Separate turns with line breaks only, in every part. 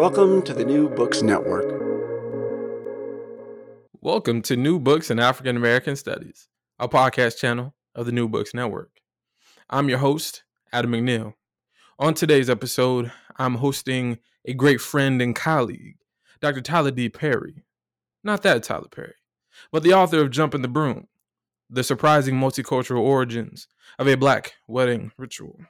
Welcome to the New Books Network.
Welcome to New Books in African American Studies, a podcast channel of the New Books Network. I'm your host, Adam McNeil. On today's episode, I'm hosting a great friend and colleague, Dr. Tyler D. Perry. Not that Tyler Perry, but the author of Jumping the Broom, the surprising multicultural origins of a black wedding ritual.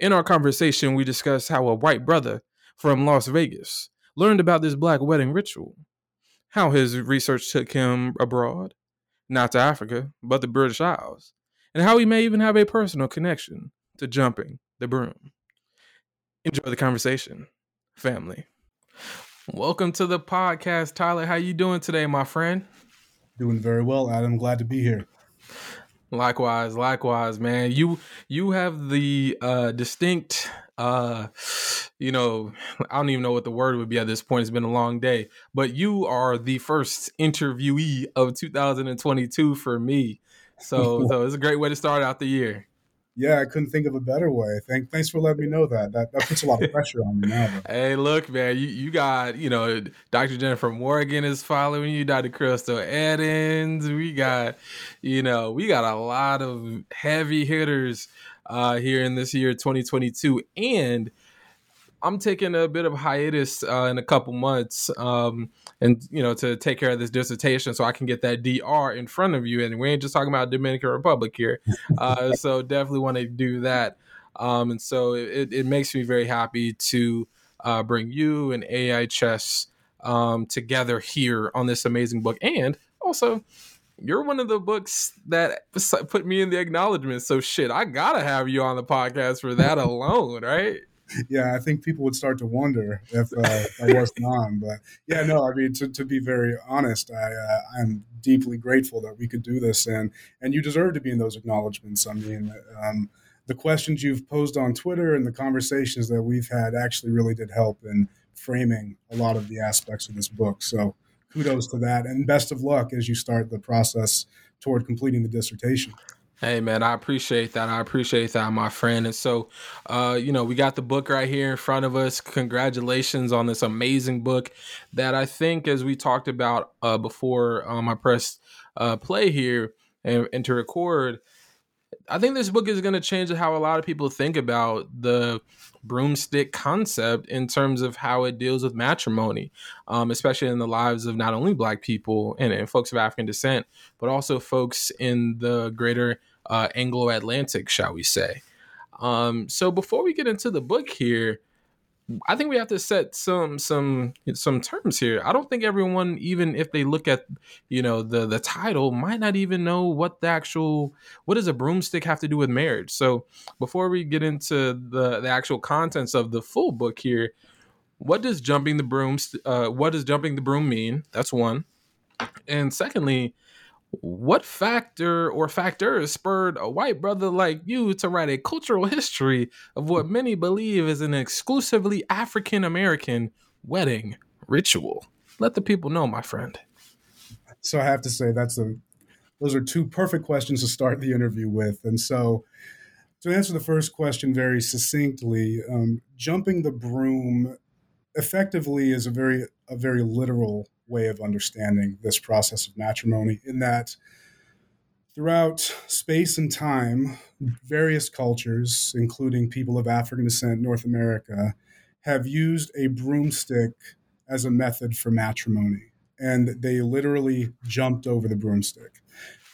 In our conversation, we discuss how a white brother from Las Vegas learned about this black wedding ritual, how his research took him abroad, not to Africa, but the British Isles, and how he may even have a personal connection to jumping the broom. Enjoy the conversation, family. Welcome to the podcast, Tyler. How you doing today, my friend?
Doing very well, Adam. Glad to be here.
Likewise, likewise, man. You you have the uh distinct uh you know, I don't even know what the word would be at this point. It's been a long day, but you are the first interviewee of 2022 for me. So, so it's a great way to start out the year.
Yeah, I couldn't think of a better way. Thank, thanks for letting me know that. That, that puts a lot of pressure on me now.
Though. Hey, look, man, you, you got, you know, Dr. Jennifer Morgan is following you, Dr. Crystal Eddins. We got, you know, we got a lot of heavy hitters uh, here in this year, 2022. And I'm taking a bit of hiatus uh, in a couple months, um, and you know, to take care of this dissertation, so I can get that DR in front of you. And we ain't just talking about Dominican Republic here, uh, so definitely want to do that. Um, and so it, it makes me very happy to uh, bring you and AAIHS um, together here on this amazing book, and also you're one of the books that put me in the acknowledgement. So shit, I gotta have you on the podcast for that alone, right?
yeah, I think people would start to wonder if uh, I wasn't on. But yeah, no, I mean, to, to be very honest, I uh, I'm deeply grateful that we could do this, and and you deserve to be in those acknowledgments. I mean, um, the questions you've posed on Twitter and the conversations that we've had actually really did help in framing a lot of the aspects of this book. So kudos to that, and best of luck as you start the process toward completing the dissertation.
Hey man, I appreciate that. I appreciate that, my friend. And so, uh, you know, we got the book right here in front of us. Congratulations on this amazing book that I think, as we talked about uh, before um, I pressed uh, play here and, and to record, I think this book is going to change how a lot of people think about the broomstick concept in terms of how it deals with matrimony, um, especially in the lives of not only Black people and, and, folks of African descent, but also folks in the greater uh, Anglo Atlantic, shall we say. Um, so before we get into the book here, I think we have to set some some some terms here. I don't think everyone, even if they look at you know the the title, might not even know what the actual what does a broomstick have to do with marriage. So before we get into the the actual contents of the full book here, what does jumping the broom uh, what does jumping the broom mean? That's one, and secondly, what factor or factors spurred a white brother like you to write a cultural history of what many believe is an exclusively African American wedding ritual? Let the people know, my friend.
So I have to say that's a those are two perfect questions to start the interview with. And so to answer the first question very succinctly, um, jumping the broom effectively is a very a very literal way of understanding this process of matrimony, in that throughout space and time, various cultures, including people of African descent, North America, have used a broomstick as a method for matrimony. And they literally jumped over the broomstick.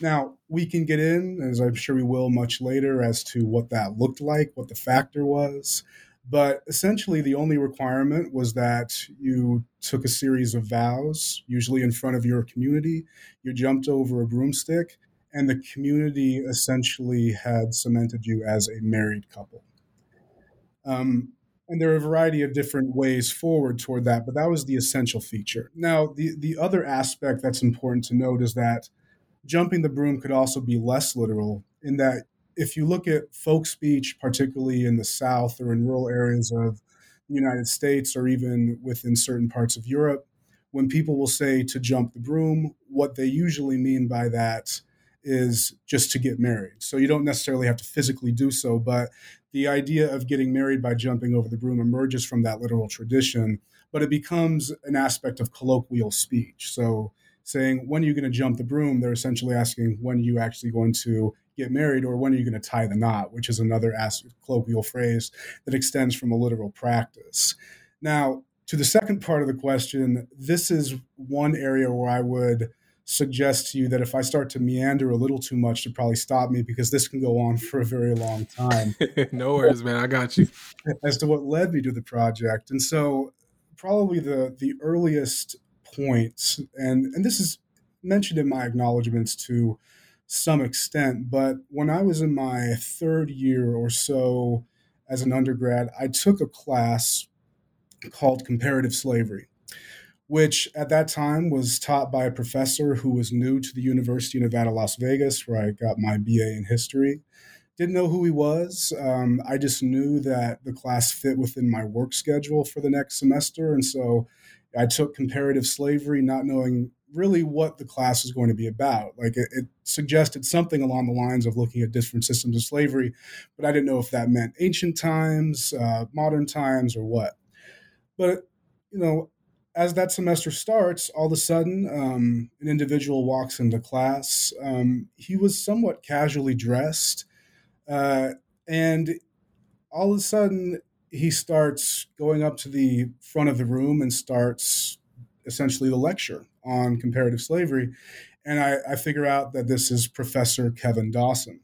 Now, we can get in, as I'm sure we will much later, as to what that looked like, what the factor was. But essentially, the only requirement was that you took a series of vows, usually in front of your community. You jumped over a broomstick, and the community essentially had cemented you as a married couple. Um, and there are a variety of different ways forward toward that, but that was the essential feature. Now, the, the other aspect that's important to note is that jumping the broom could also be less literal in that if you look at folk speech, particularly in the South or in rural areas of the United States or even within certain parts of Europe, when people will say to jump the broom, what they usually mean by that is just to get married. So you don't necessarily have to physically do so, but the idea of getting married by jumping over the broom emerges from that literal tradition, but it becomes an aspect of colloquial speech. So saying, when are you going to jump the broom? They're essentially asking, when are you actually going to get married or when are you going to tie the knot, which is another colloquial phrase that extends from a literal practice. Now, to the second part of the question, this is one area where I would suggest to you that if I start to meander a little too much, to probably stop me because this can go on for a very long time.
no worries, man. I got you.
As to what led me to the project, and so probably the the earliest points, and and this is mentioned in my acknowledgments to some extent, but when I was in my third year or so as an undergrad, I took a class called comparative slavery which at that time was taught by a professor who was new to the University of Nevada, Las Vegas, where I got my BA in history. Didn't know who he was. Um, I just knew that the class fit within my work schedule for the next semester. And so I took comparative slavery, not knowing really what the class is going to be about. Like it, it, suggested something along the lines of looking at different systems of slavery, but I didn't know if that meant ancient times, uh, modern times, or what. But you know, as that semester starts, all of a sudden, um, an individual walks into class. Um, he was somewhat casually dressed, uh, and all of a sudden, he starts going up to the front of the room and starts essentially the lecture on comparative slavery. And I, I figure out that this is Professor Kevin Dawson.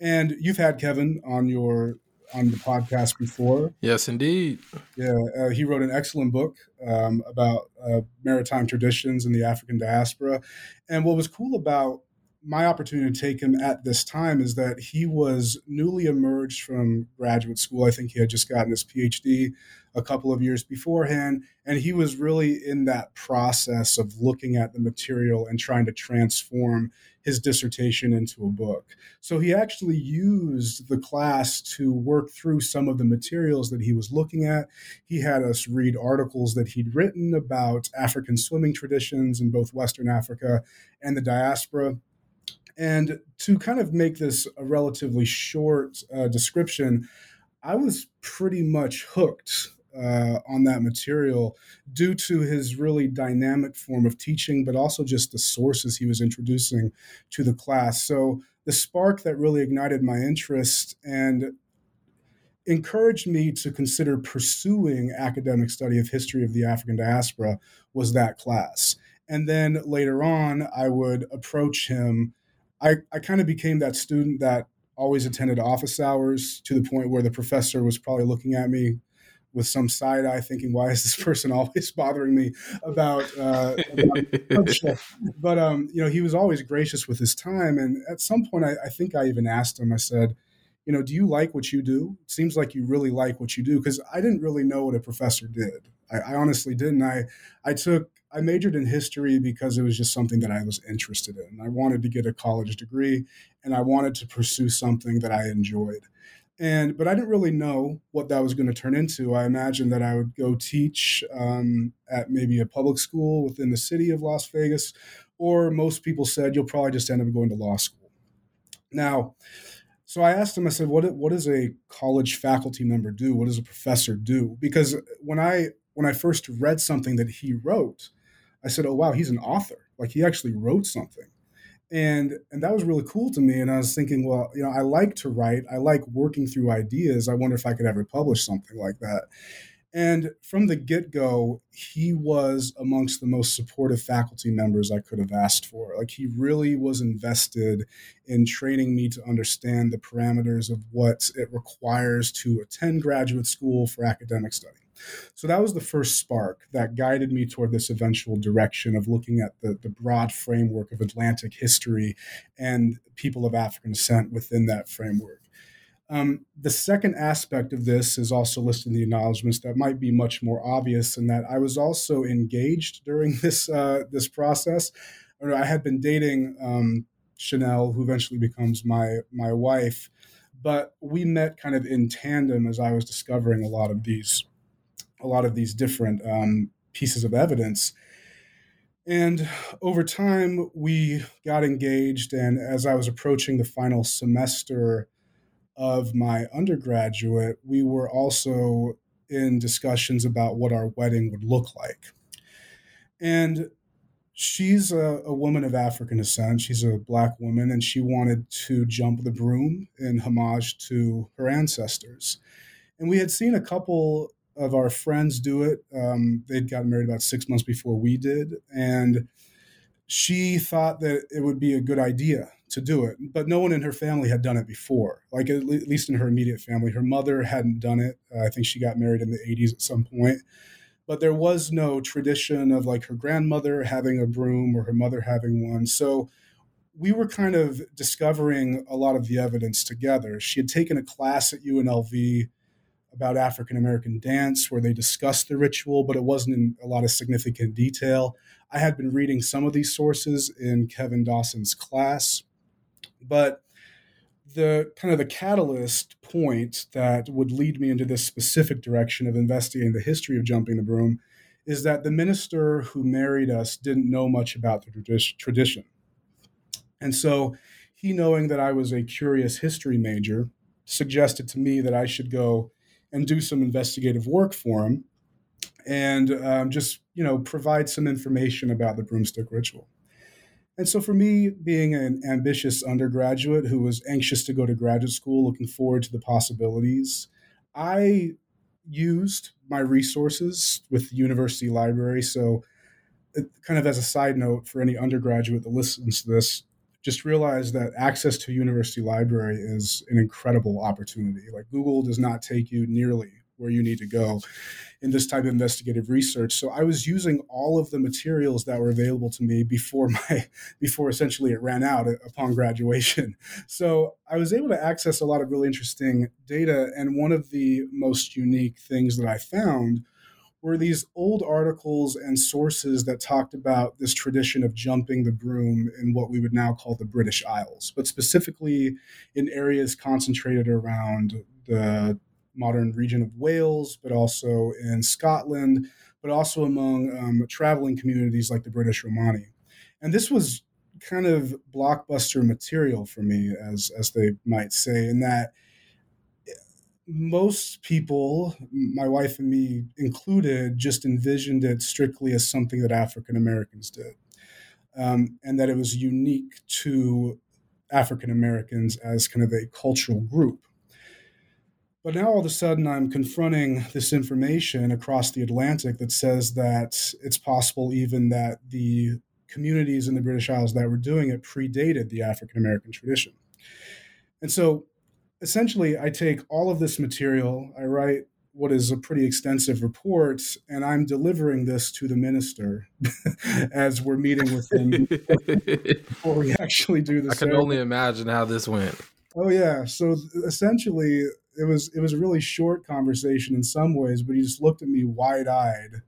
And you've had Kevin on your on the podcast before.
Yes, indeed.
Yeah, uh, he wrote an excellent book um, about uh, maritime traditions in the African diaspora. And what was cool about my opportunity to take him at this time is that he was newly emerged from graduate school. I think he had just gotten his PhD a couple of years beforehand. And he was really in that process of looking at the material and trying to transform his dissertation into a book. So he actually used the class to work through some of the materials that he was looking at. He had us read articles that he'd written about African swimming traditions in both Western Africa and the diaspora. And to kind of make this a relatively short uh, description, I was pretty much hooked uh, on that material due to his really dynamic form of teaching, but also just the sources he was introducing to the class. So, the spark that really ignited my interest and encouraged me to consider pursuing academic study of history of the African diaspora was that class. And then later on, I would approach him. I, I kind of became that student that always attended office hours to the point where the professor was probably looking at me with some side eye, thinking, "Why is this person always bothering me about?" Uh, about but um, you know, he was always gracious with his time, and at some point, I, I, think I even asked him. I said, "You know, do you like what you do? It seems like you really like what you do." Because I didn't really know what a professor did. I, I honestly didn't. I I took I majored in history because it was just something that I was interested in. I wanted to get a college degree, and I wanted to pursue something that I enjoyed and but I didn't really know what that was going to turn into. I imagined that I would go teach um, at maybe a public school within the city of Las Vegas, or most people said you'll probably just end up going to law school. Now, so I asked him. I said, "What what does a college faculty member do? What does a professor do?" Because when I when I first read something that he wrote, I said, "Oh wow, he's an author. Like he actually wrote something." And and that was really cool to me. And i was thinking well you know i like to write. I like working through ideas. I wonder if i could ever publish something like that. And from the get-go he was amongst the most supportive faculty members i could have asked for. Like he really was invested in training me to understand the parameters of what it requires to attend graduate school for academic study so that was the first spark that guided me toward this eventual direction of looking at the, the broad framework of Atlantic history and people of African descent within that framework. Um, the second aspect of this is also listed in the acknowledgments that might be much more obvious, in that I was also engaged during this uh, this process. I had been dating um, Chanel, who eventually becomes my my wife, but we met kind of in tandem as I was discovering a lot of these a lot of these different um, pieces of evidence. And over time, we got engaged. And as I was approaching the final semester of my undergraduate, we were also in discussions about what our wedding would look like. And she's a, a, woman of African descent. She's a black woman, and she wanted to jump the broom in homage to her ancestors. And we had seen a couple of our friends do it. Um, they'd gotten married about six months before we did. And she thought that it would be a good idea to do it, but no one in her family had done it before. Like at least in her immediate family, her mother hadn't done it. Uh, I think she got married in the 80s at some point, but there was no tradition of like her grandmother having a broom or her mother having one. So we were kind of discovering a lot of the evidence together. She had taken a class at UNLV about African American dance where they discussed the ritual, but it wasn't in a lot of significant detail. I had been reading some of these sources in Kevin Dawson's class, but the kind of the catalyst point that would lead me into this specific direction of investigating the history of jumping the broom is that the minister who married us didn't know much about the tradition. And so he, knowing that I was a curious history major, suggested to me that I should go and do some investigative work for him and um, just you know provide some information about the broomstick ritual. And so for me being an ambitious undergraduate who was anxious to go to graduate school looking forward to the possibilities i used my resources with the university library. So kind of as a side note for any undergraduate that listens to this just realize that access to a university library is an incredible opportunity. Like Google does not take you nearly where you need to go in this type of investigative research. So I was using all of the materials that were available to me before my before essentially it ran out upon graduation. So I was able to access a lot of really interesting data and one of the most unique things that I found were these old articles and sources that talked about this tradition of jumping the broom in what we would now call the British Isles, but specifically in areas concentrated around the modern region of Wales, but also in Scotland, but also among um, traveling communities like the British Romani. And this was kind of blockbuster material for me, as as they might say, in that most people, my wife and me included, just envisioned it strictly as something that African Americans did, um, and that it was unique to African Americans as kind of a cultural group. But now all of a sudden, I'm confronting this information across the Atlantic that says that it's possible even that the communities in the British Isles that were doing it predated the African American tradition. And so essentially, I take all of this material, I write what is a pretty extensive report, and I'm delivering this to the minister as we're meeting with him before we actually do this.
I can only imagine how this went.
Oh yeah, so essentially, it was it was a really short conversation in some ways, but he just looked at me wide eyed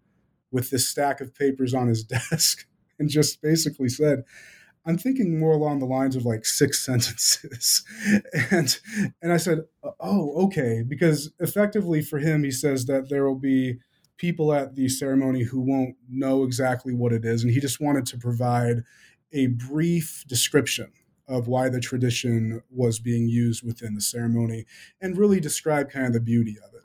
with this stack of papers on his desk and just basically said, I'm thinking more along the lines of like six sentences. and and I said, uh, "Oh, okay," because effectively for him he says that there will be people at the ceremony who won't know exactly what it is and he just wanted to provide a brief description of why the tradition was being used within the ceremony and really describe kind of the beauty of it.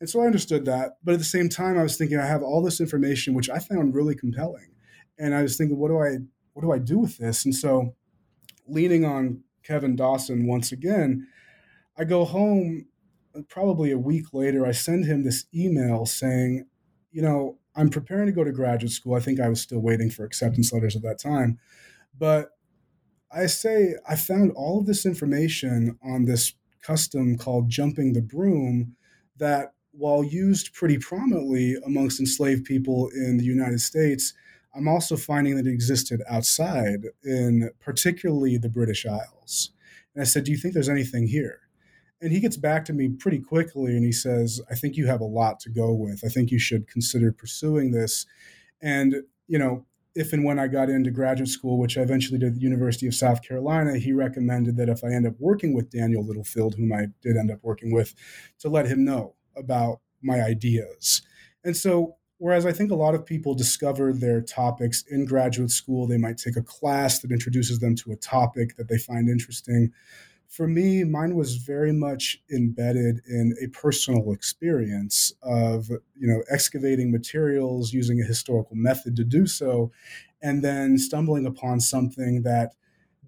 And so I understood that, but at the same time I was thinking I have all this information which I found really compelling. And I was thinking what do I what do I do with this? And so, leaning on Kevin Dawson once again, I go home uh, probably a week later. I send him this email saying, you know, I'm preparing to go to graduate school. I think I was still waiting for acceptance letters at that time. But I say, I found all of this information on this custom called jumping the broom that, while used pretty prominently amongst enslaved people in the United States, I'm also finding that it existed outside, in particularly the British Isles. And I said, Do you think there's anything here? and he gets back to me pretty quickly and he says, I think you have a lot to go with. I think you should consider pursuing this. And, you know, if and when I got into graduate school, which I eventually did at the University of South Carolina, he recommended that if I end up working with Daniel Littlefield, whom I did end up working with, to let him know about my ideas. And so, whereas I think a lot of people discover their topics in graduate school, they might take a class that introduces them to a topic that they find interesting for me, mine was very much embedded in a personal experience of, you know, excavating materials using a historical method to do so, and then stumbling upon something that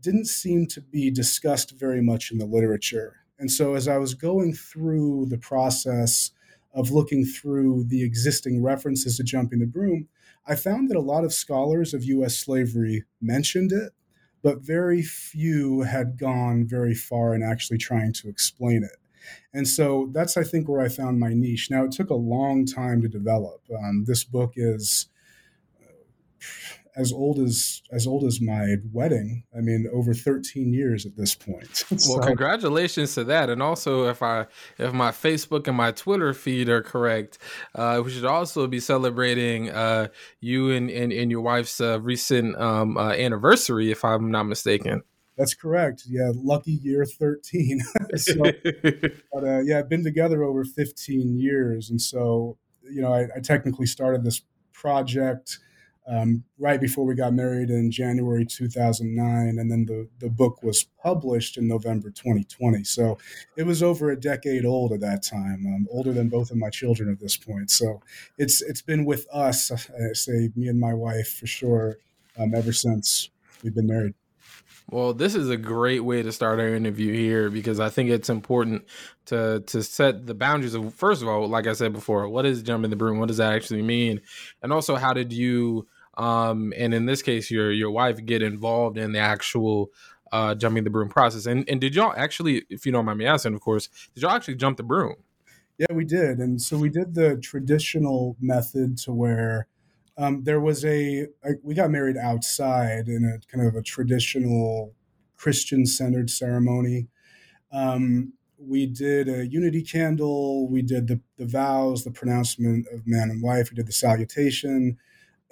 didn't seem to be discussed very much in the literature. And so as I was going through the process of looking through the existing references to jumping the broom, I found that a lot of scholars of US slavery mentioned it, but very few had gone very far in actually trying to explain it. And so that's, I think, where I found my niche. Now, it took a long time to develop. Um, this book is as old as as old as my wedding. I mean, over 13 years at this point.
well, congratulations to that. And also, if I if my Facebook and my Twitter feed are correct, uh, we should also be celebrating uh, you and, and, and your wife's uh, recent um, uh, anniversary, if I'm not mistaken.
That's correct. Yeah, lucky year 13. so, but uh, yeah, I've been together over 15 years, and so you know, I, I technically started this project um, right before we got married in January 2009. And then the, the book was published in November 2020. So it was over a decade old at that time, um, older than both of my children at this point. So it's it's been with us, I say me and my wife for sure, um, ever since we've been married.
Well, this is a great way to start our interview here because I think it's important to to set the boundaries of first of all, like I said before, what is jumping the broom? What does that actually mean? And also how did you um, and in this case, your your wife get involved in the actual uh, jumping the broom process. And and did y'all actually, if you don't mind me asking, of course, did y'all actually jump the broom?
Yeah, we did, and so we did the traditional method to where um, there was a, a we got married outside in a kind of a traditional Christian centered ceremony. Um, we did a unity candle. We did the, the vows, the pronouncement of man and wife. We did the salutation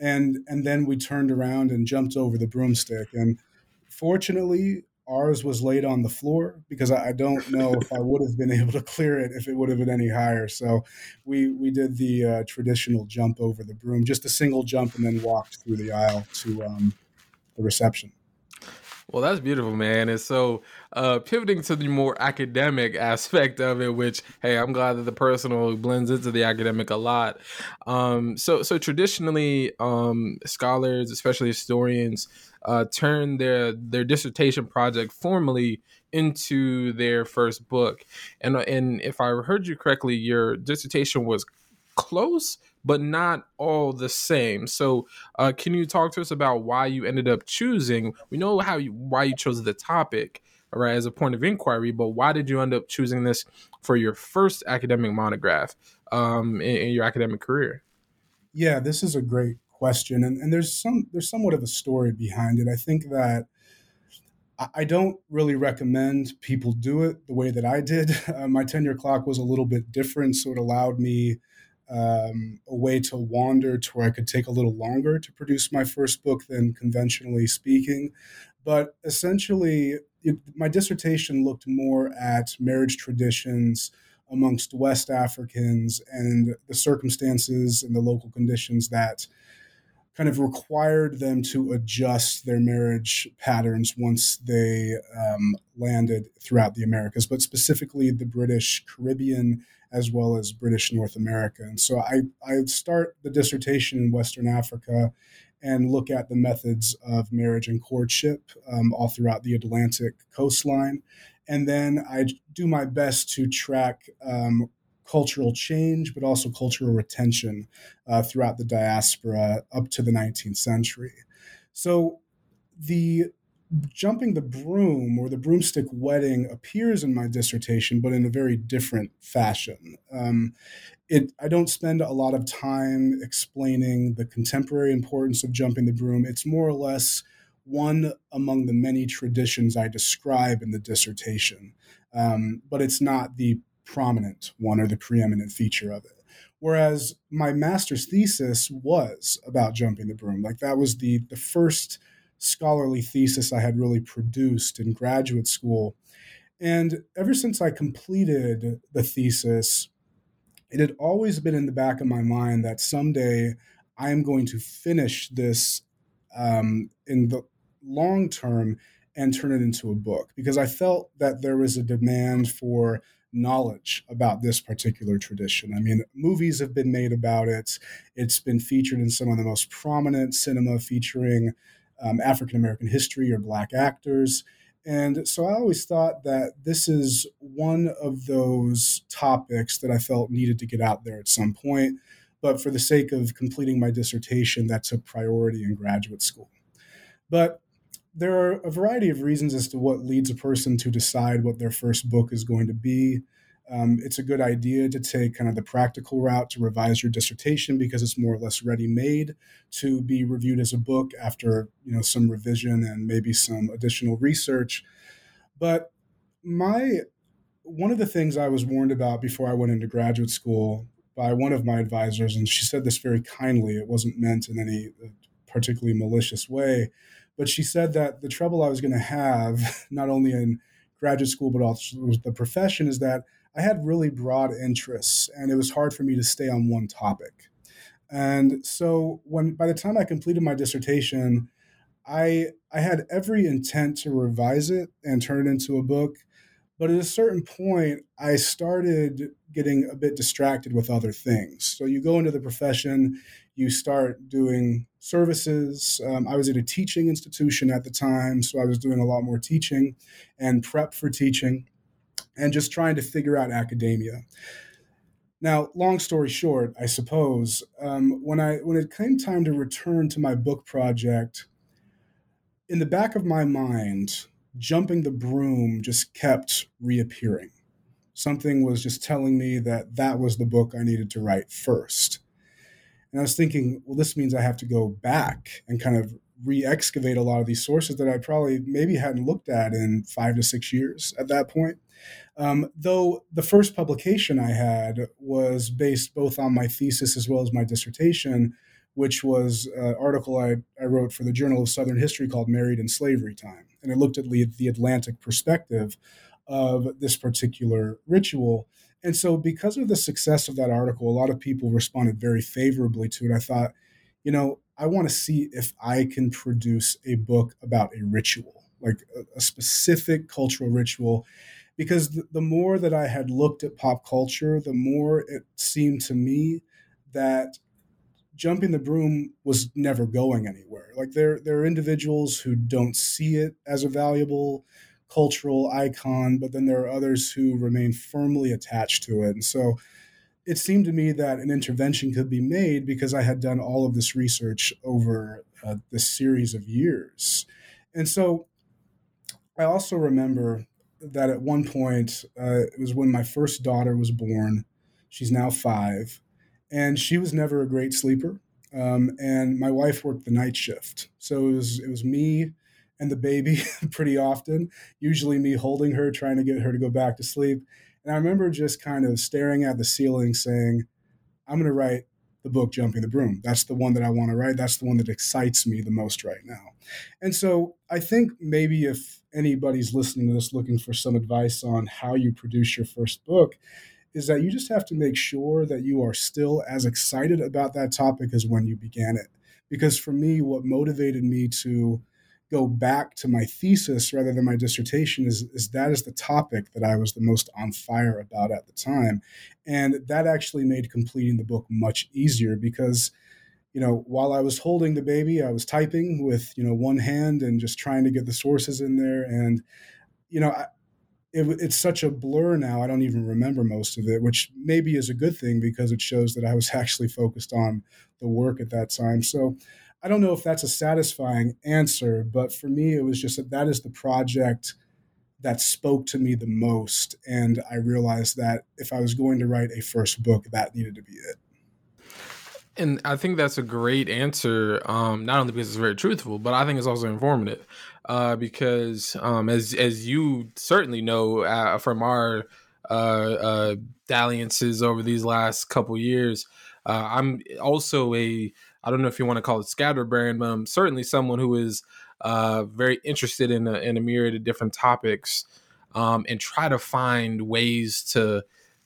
and and then we turned around and jumped over the broomstick and fortunately ours was laid on the floor because I, don't know if I would have been able to clear it if it would have been any higher. So we we did the uh, traditional jump over the broom, just a single jump, and then walked through the aisle to um, the reception.
Well, that's beautiful, man. And so, uh, pivoting to the more academic aspect of it, which, hey, I'm glad that the personal blends into the academic a lot. Um, so, so traditionally, um, scholars, especially historians, uh, turn their their dissertation project formally into their first book. And and if I heard you correctly, your dissertation was close but not all the same. So, uh, can you talk to us about why you ended up choosing? We know how you why you chose the topic, right, as a point of inquiry, but why did you end up choosing this for your first academic monograph um, in, in your academic career?
Yeah, this is a great question, and, and there's some there's somewhat of a story behind it. I think that I don't really recommend people do it the way that I did. Uh, my tenure clock was a little bit different, so it allowed me um, a way to wander to where I could take a little longer to produce my first book than conventionally speaking. But essentially, it, my dissertation looked more at marriage traditions amongst West Africans and the circumstances and the local conditions that kind of required them to adjust their marriage patterns once they um, landed throughout the Americas, but specifically the British Caribbean as well as British North America. And so I, I start the dissertation in Western Africa and look at the methods of marriage and courtship um, all throughout the Atlantic coastline. And then I do my best to track um, cultural change, but also cultural retention uh, throughout the diaspora up to the 19th century. So the jumping the broom or the broomstick wedding appears in my dissertation, but in a very different fashion. Um, it, I don't spend a lot of time explaining the contemporary importance of jumping the broom. It's more or less one among the many traditions I describe in the dissertation. um, but it's not the prominent one or the preeminent feature of it. Whereas my master's thesis was about jumping the broom. Like that was the the first scholarly thesis I had really produced in graduate school. And ever since I completed the thesis, it had always been in the back of my mind that someday I am going to finish this um, in the long term and turn it into a book because I felt that there was a demand for knowledge about this particular tradition. I mean, movies have been made about it. It's been featured in some of the most prominent cinema featuring um, African American history or Black actors. And so I always thought that this is one of those topics that I felt needed to get out there at some point. But for the sake of completing my dissertation, that took priority in graduate school. But there are a variety of reasons as to what leads a person to decide what their first book is going to be. Um, it's a good idea to take kind of the practical route to revise your dissertation because it's more or less ready made to be reviewed as a book after you know some revision and maybe some additional research. But my one of the things I was warned about before I went into graduate school by one of my advisors, and she said this very kindly. It wasn't meant in any uh, particularly malicious way, but she said that the trouble I was going to have, not only in graduate school, but also with the profession, is that I had really broad interests and it was hard for me to stay on one topic. And so when by the time I completed my dissertation, I I had every intent to revise it and turn it into a book. But at a certain point, I started getting a bit distracted with other things. So you go into the profession, you start doing services. Um, I was at a teaching institution at the time, so I was doing a lot more teaching and prep for teaching and just trying to figure out academia. Now, long story short, I suppose, um, when I when it came time to return to my book project, in the back of my mind, jumping the broom just kept reappearing. Something was just telling me that that was the book I needed to write first. And I was thinking, well, this means I have to go back and kind of re-excavate a lot of these sources that I probably maybe hadn't looked at in five to six years at that point. Um, though the first publication I had was based both on my thesis as well as my dissertation, which was an article I, I wrote for the Journal of Southern History called Married in Slavery Time. And it looked at the, the Atlantic perspective of this particular ritual. And so, because of the success of that article, a lot of people responded very favorably to it. I thought, you know, I want to see if I can produce a book about a ritual, like a, a specific cultural ritual. Because the, the more that I had looked at pop culture, the more it seemed to me that jumping the broom was never going anywhere. Like there, there are individuals who don't see it as a valuable cultural icon, but then there are others who remain firmly attached to it. And so it seemed to me that an intervention could be made because I had done all of this research over uh, this series of years. And so I also remember that at one point, uh, it was when my first daughter was born. She's now five, and she was never a great sleeper. Um, and my wife worked the night shift, so it was it was me and the baby pretty often, usually me holding her, trying to get her to go back to sleep. And I remember just kind of staring at the ceiling saying, I'm going to write the book Jumping the Broom. That's the one that I want to write. That's the one that excites me the most right now. And so I think maybe if anybody's listening to this looking for some advice on how you produce your first book, is that you just have to make sure that you are still as excited about that topic as when you began it. Because for me, what motivated me to go back to my thesis rather than my dissertation is, is that is the topic that I was the most on fire about at the time. And that actually made completing the book much easier because, you know, while I was holding the baby, I was typing with, you know, one hand and just trying to get the sources in there. And, you know, I, it, it's such a blur now. I don't even remember most of it, which maybe is a good thing because it shows that I was actually focused on the work at that time. So I don't know if that's a satisfying answer, but for me, it was just that that is the project that spoke to me the most. And I realized that if I was going to write a first book, that needed to be it.
And I think that's a great answer. Um, not only because it's very truthful, but I think it's also informative. Uh, because um, as as you certainly know uh, from our uh, uh, dalliances over these last couple years, uh, I'm also a I don't know if you want to call it scatterbrain, but I'm certainly someone who is uh, very interested in a, in a myriad of different topics um, and try to find ways to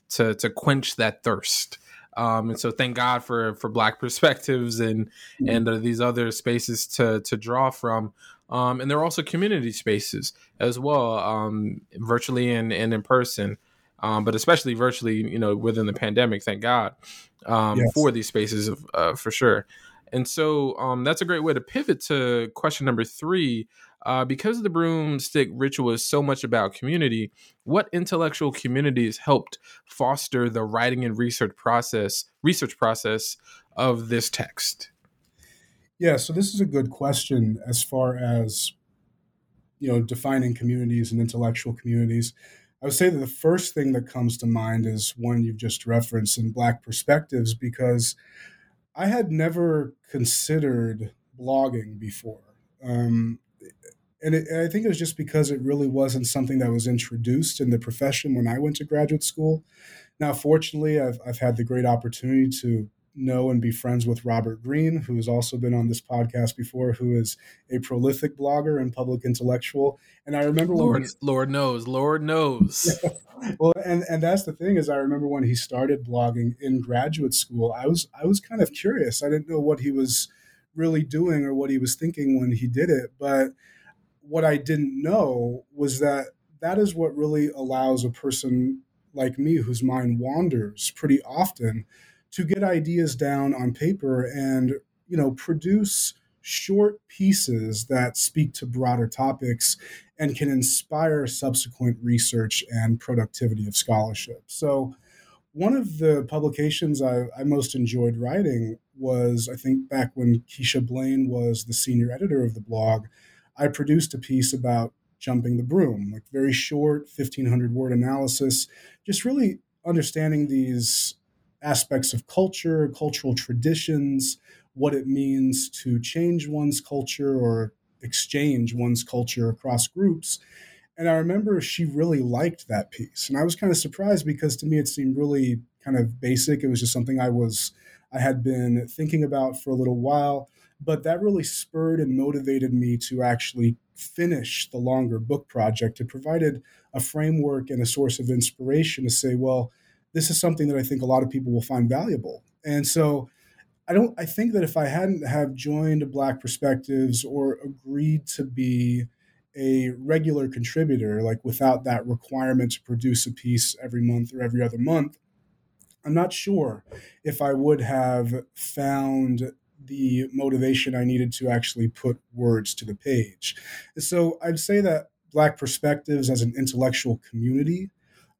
to to quench that thirst. Um, and so thank God for for Black perspectives and mm-hmm. and uh, these other spaces to to draw from. Um, and there are also community spaces as well, um, virtually and, and in person, um, but especially virtually. You know, within the pandemic, thank God um, yes. for these spaces uh, for sure. And so um, that's a great way to pivot to question number three. Uh, because the broomstick ritual is so much about community, what intellectual communities helped foster the writing and research process research process of this text?
Yeah, so this is a good question as far as you know defining communities and intellectual communities. I would say that the first thing that comes to mind is one you've just referenced in Black Perspectives, because I had never considered blogging before. Um, and, it, and I think it was just because it really wasn't something that was introduced in the profession when I went to graduate school. Now, fortunately, I've, I've had the great opportunity to know and be friends with Robert Greene, who has also been on this podcast before, who is a prolific blogger and public intellectual. And I remember
Lord, he, Lord knows, Lord knows.
well, and and that's the thing is, I remember when he started blogging in graduate school, I was I was kind of curious. I didn't know what he was really doing or what he was thinking when he did it, but what I didn't know was that that is what really allows a person like me whose mind wanders pretty often to get ideas down on paper and you know produce short pieces that speak to broader topics and can inspire subsequent research and productivity of scholarship. So, one of the publications I, I, most enjoyed writing was, I think, back when Keisha Blain was the senior editor of the blog. I produced a piece about jumping the broom, like very short, 1500 word analysis, just really understanding these aspects of culture, cultural traditions, what it means to change one's culture or exchange one's culture across groups. And I remember she really liked that piece. And I was kind of surprised because to me it seemed really kind of basic. It was just something I was I had been thinking about for a little while, but that really spurred and motivated me to actually finish the longer book project. It provided a framework and a source of inspiration to say, well, this is something that I think a lot of people will find valuable. And so I don't I think that if I hadn't have joined Black Perspectives or agreed to be a regular contributor, like without that requirement to produce a piece every month or every other month, I'm not sure if I would have found the motivation I needed to actually put words to the page. So I'd say that Black Perspectives as an intellectual community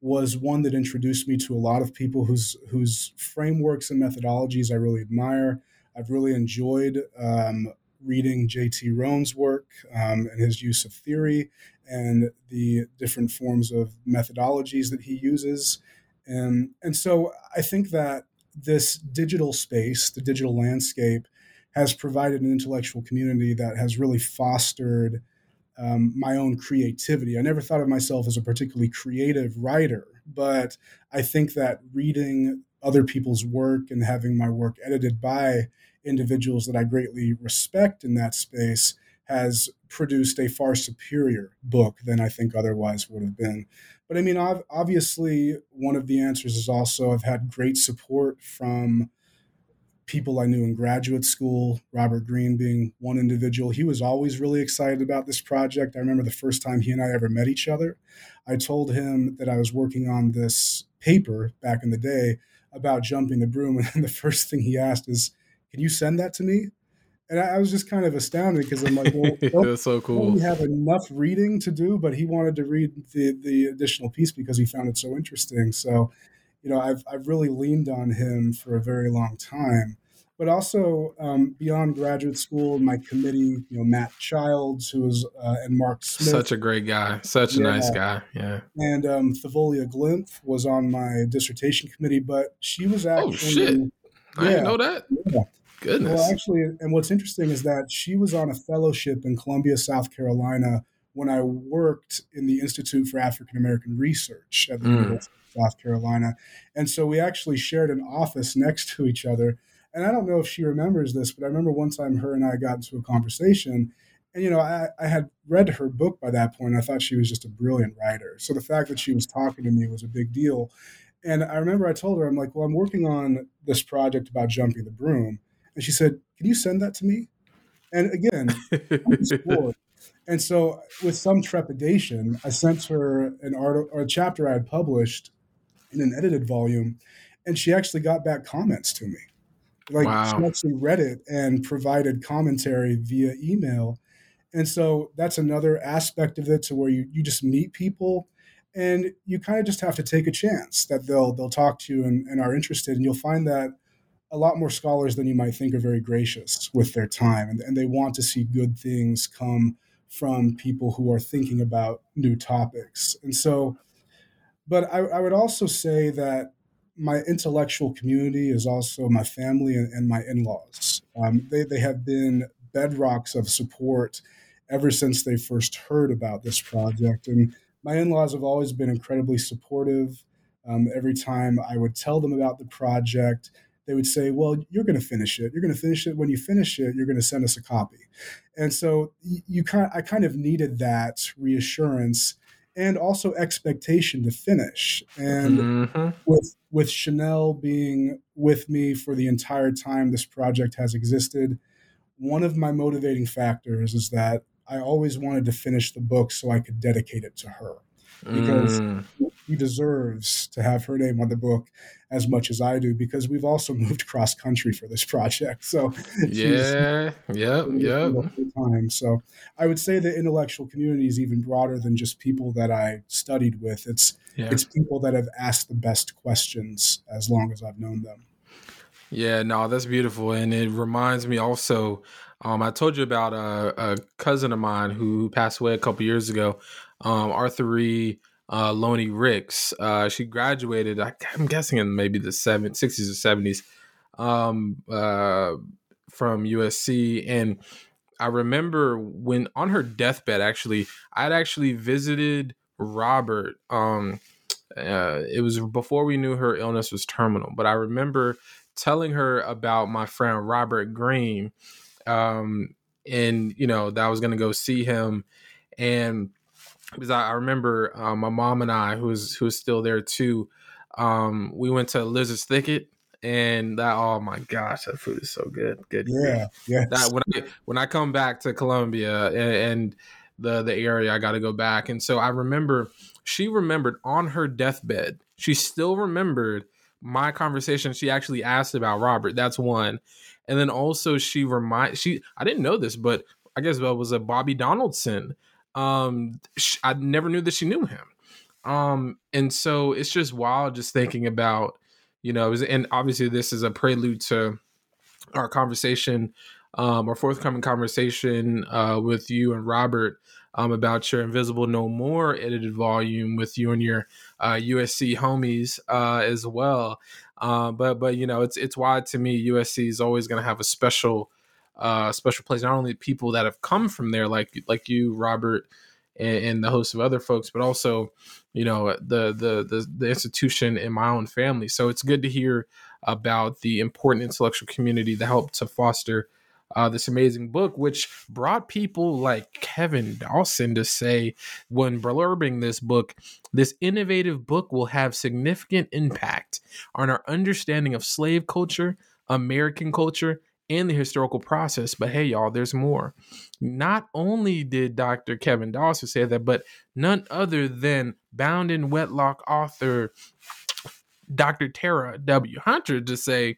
was one that introduced me to a lot of people whose whose frameworks and methodologies I really admire. I've really enjoyed um, reading J.T. Roane's work um, and his use of theory and the different forms of methodologies that he uses. And, and so I think that this digital space, the digital landscape, has provided an intellectual community that has really fostered um, my own creativity. I never thought of myself as a particularly creative writer, but I think that reading other people's work and having my work edited by individuals that I greatly respect in that space has produced a far superior book than I think otherwise would have been. But I mean, obviously, one of the answers is also I've had great support from people I knew in graduate school, Robert Greene being one individual. He was always really excited about this project. I remember the first time he and I ever met each other. I told him that I was working on this paper back in the day about jumping the broom. And the first thing he asked is, Can you send that to me? And I was just kind of astounded because I'm like, well,
that's so cool.
We have enough reading to do, but he wanted to read the the additional piece because he found it so interesting. So, you know, I've I've really leaned on him for a very long time but also um, beyond graduate school, my committee, you know, Matt Childs, who was, uh, and Mark Smith.
Such a great guy. Such a yeah. nice guy. Yeah.
And um, Thavolia Glymph was on my dissertation committee, but she was
actually. Oh, shit. I yeah. didn't know that. Yeah. Goodness.
Well, actually, and what's interesting is that she was on a fellowship in Columbia, South Carolina, when I worked in the Institute for African American Research at the mm. University of South Carolina. And so we actually shared an office next to each other. And I don't know if she remembers this, but I remember one time her and I got into a conversation. And, you know, I, I had read her book by that point. I thought she was just a brilliant writer. So the fact that she was talking to me was a big deal. And I remember I told her, I'm like, well, I'm working on this project about jumping the broom. And she said, Can you send that to me? And again, and so with some trepidation, I sent her an article or a chapter I had published in an edited volume, and she actually got back comments to me. Like wow. she actually read it and provided commentary via email. And so that's another aspect of it to where you, you just meet people and you kind of just have to take a chance that they'll they'll talk to you and, and are interested and you'll find that a lot more scholars than you might think are very gracious with their time and, and they want to see good things come from people who are thinking about new topics and so but I, I would also say that my intellectual community is also my family and, and my in-laws um, they, they have been bedrocks of support ever since they first heard about this project and my in-laws have always been incredibly supportive. Um, every time I would tell them about the project, they would say, "Well, you're going to finish it. You're going to finish it. When you finish it, you're going to send us a copy." And so you, kind, I kind of needed that reassurance and also expectation to finish. And mm-hmm. with with Chanel being with me for the entire time this project has existed, one of my motivating factors is that I always wanted to finish the book so I could dedicate it to her because mm. she deserves to have her name on the book as much as I do because we've also moved cross country for this project. So
yeah, yeah, yeah.
Time. So I would say the intellectual community is even broader than just people that I studied with. It's yeah. it's people that have asked the best questions as long as I've known them.
Yeah, no, that's beautiful, and it reminds me also um, I told you about a, a, cousin of mine who passed away a couple years ago, um, Arthur uh, Loney Ricks. Uh, she graduated, I, am guessing in maybe the seven, 60s or 70s um, uh, from USC. And I remember when on her deathbed, actually, I'd actually visited Robert. Um, uh, it was before we knew her illness was terminal, but I remember telling her about my friend Robert Green um, and you know that I was gonna go see him, and because I, I remember uh, my mom and I, who's was who was still there too, um, we went to Lizard's Thicket, and that oh my gosh, that food is so good, good.
Yeah, yeah.
That when I when I come back to Columbia and, and the the area, I got to go back, and so I remember she remembered on her deathbed, she still remembered my conversation. She actually asked about Robert. That's one. And then also she remind she I didn't know this, but I guess that was a Bobby Donaldson. Um, she, I never knew that she knew him. Um, and so it's just wild just thinking about, you know, and obviously this is a prelude to our conversation, um, our forthcoming conversation uh, with you and Robert um, about your Invisible No More edited volume with you and your uh, USC homies uh, as well. Uh, but but you know it's it's why to me USC is always going to have a special uh, special place. Not only people that have come from there, like like you, Robert, and, and, the host of other folks, but also you know the, the the the institution in my own family. So it's good to hear about the important intellectual community that helped to foster uh, this amazing book, which brought people like Kevin Dawson to say, when blurbing this book, this innovative book will have significant impact on our understanding of slave culture, American culture, and the historical process. But hey, y'all, there's more. Not only did Dr. Kevin Dawson say that, but none other than bound in wedlock author Dr. Tera W. Hunter to say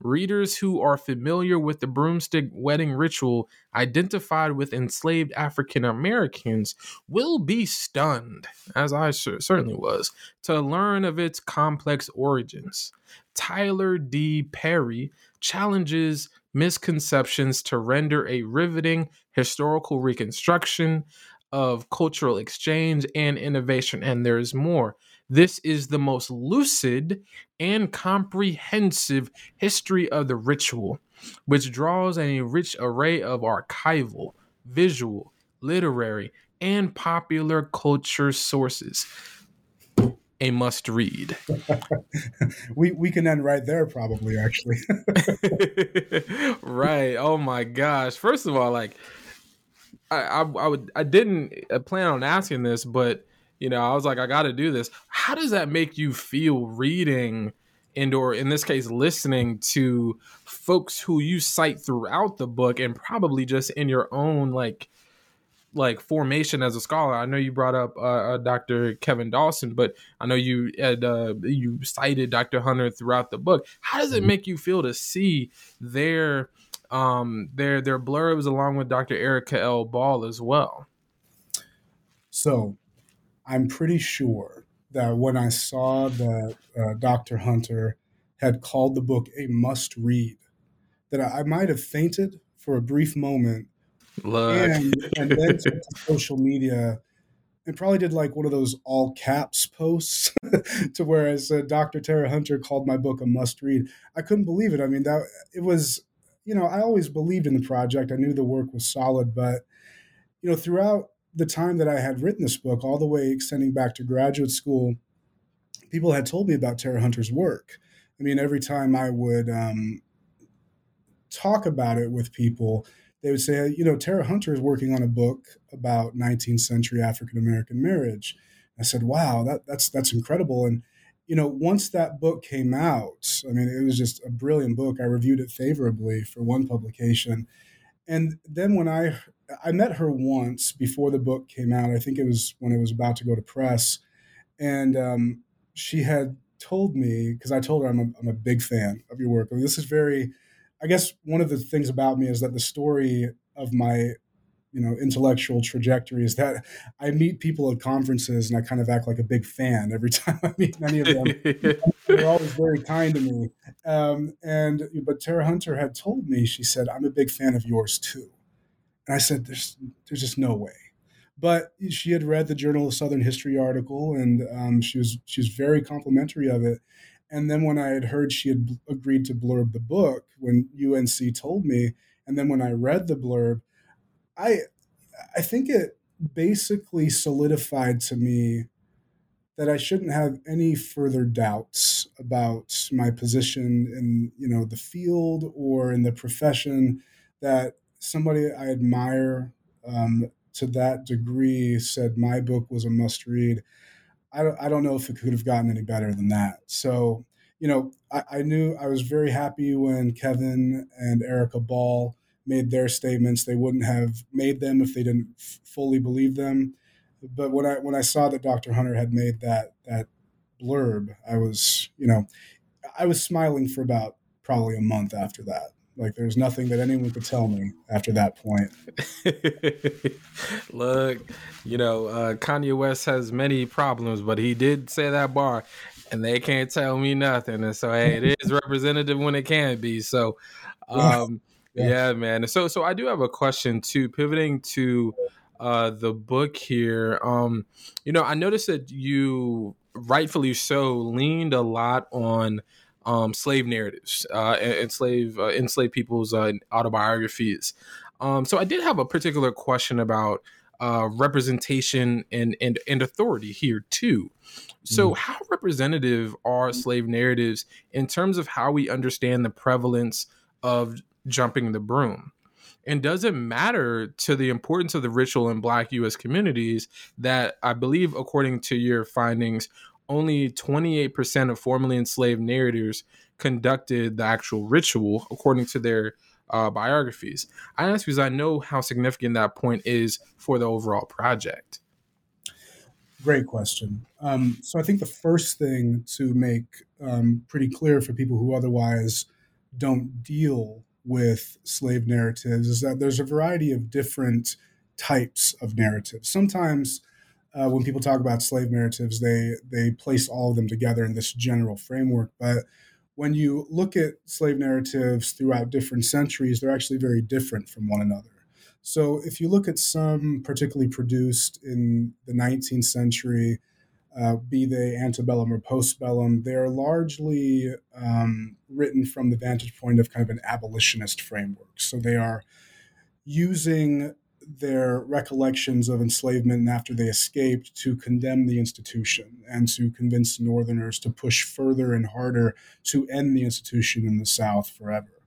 readers who are familiar with the broomstick wedding ritual identified with enslaved African Americans will be stunned, as I certainly was, to learn of its complex origins. Tyler D. Parry challenges misconceptions to render a riveting historical reconstruction of cultural exchange and innovation. And there's more. This is the most lucid and comprehensive history of the ritual, which draws on a rich array of archival, visual, literary, and popular culture sources. A must read.
we we can end right there, probably. Actually,
right. Oh my gosh. First of all, like I, I, I would I didn't uh, plan on asking this, but you know, I was like, I got to do this. How does that make you feel reading and or in this case listening to folks who you cite throughout the book and probably just in your own like like formation as a scholar. I know you brought up uh, uh, Dr. Kevin Dawson, but I know you had uh, you cited Dr. Hunter throughout the book. How does it mm-hmm. make you feel to see their um, their their blurbs along with Dr. Erica L. Ball as well?
So, I'm pretty sure that when I saw that uh, Dr. Hunter had called the book a must read, that I might have fainted for a brief moment Look. And, and then to social media and probably did like one of those all caps posts to where as said Dr. Tera Hunter called my book a must read. I couldn't believe it. I mean, that it was, you know, I always believed in the project. I knew the work was solid, but you know, throughout the time that I had written this book, all the way extending back to graduate school, people had told me about Tera Hunter's work. I mean, every time I would um, talk about it with people, they would say, you know, Tera Hunter is working on a book about 19th century African American marriage. I said, wow, that, that's that's incredible. And you know, once that book came out, I mean, it was just a brilliant book. I reviewed it favorably for one publication, and then when I I met her once before the book came out, I think it was when it was about to go to press, and um, she had told me because I told her I'm a, I'm a big fan of your work. I mean, this is very I guess one of the things about me is that the story of my you know intellectual trajectory is that I meet people at conferences and I kind of act like a big fan every time I meet many of them. They're always very kind to me. Um, and but Tera Hunter had told me she said I'm a big fan of yours too, and I said there's there's just no way. But she had read the Journal of Southern History article and um, she was she was very complimentary of it. And then when I had heard she had agreed to blurb the book, when UNC told me, and then when I read the blurb, I I think it basically solidified to me that I shouldn't have any further doubts about my position in you know the field or in the profession. That somebody I admire um, to that degree said my book was a must read. I don't, I don't know if it could have gotten any better than that. So, you know, I, I knew I was very happy when Kevin and Erica Ball made their statements. They wouldn't have made them if they didn't f- fully believe them. But when I when I saw that Dr. Hunter had made that that blurb, I was, you know, I was smiling for about probably a month after that. Like there's nothing that anyone could tell me after that point.
Look, you know, uh, Kanye West has many problems, but he did say that bar, and they can't tell me nothing. And so, hey, it is representative when it can be. So, um, yeah. yeah, man. So, so I do have a question too. Pivoting to uh, the book here, um, you know, I noticed that you rightfully so leaned a lot on um, slave narratives, uh, enslaved uh, enslaved people's uh, autobiographies. Um, so I did have a particular question about uh, representation and, and and authority here too. So mm. how representative are slave narratives in terms of how we understand the prevalence of jumping the broom? And does it matter to the importance of the ritual in Black U.S. communities that I believe, according to your findings, only 28% of formerly enslaved narrators conducted the actual ritual according to their uh, biographies. I ask because I know how significant that point is for the overall project.
Great question. Um, so I think the first thing to make um, pretty clear for people who otherwise don't deal with slave narratives is that there's a variety of different types of narratives. Sometimes uh, when people talk about slave narratives, they they place all of them together in this general framework. But when you look at slave narratives throughout different centuries, they're actually very different from one another. So if you look at some particularly produced in the 19th century, uh, be they antebellum or postbellum, they're largely um, written from the vantage point of kind of an abolitionist framework. So they are using their recollections of enslavement after they escaped to condemn the institution and to convince Northerners to push further and harder to end the institution in the South forever.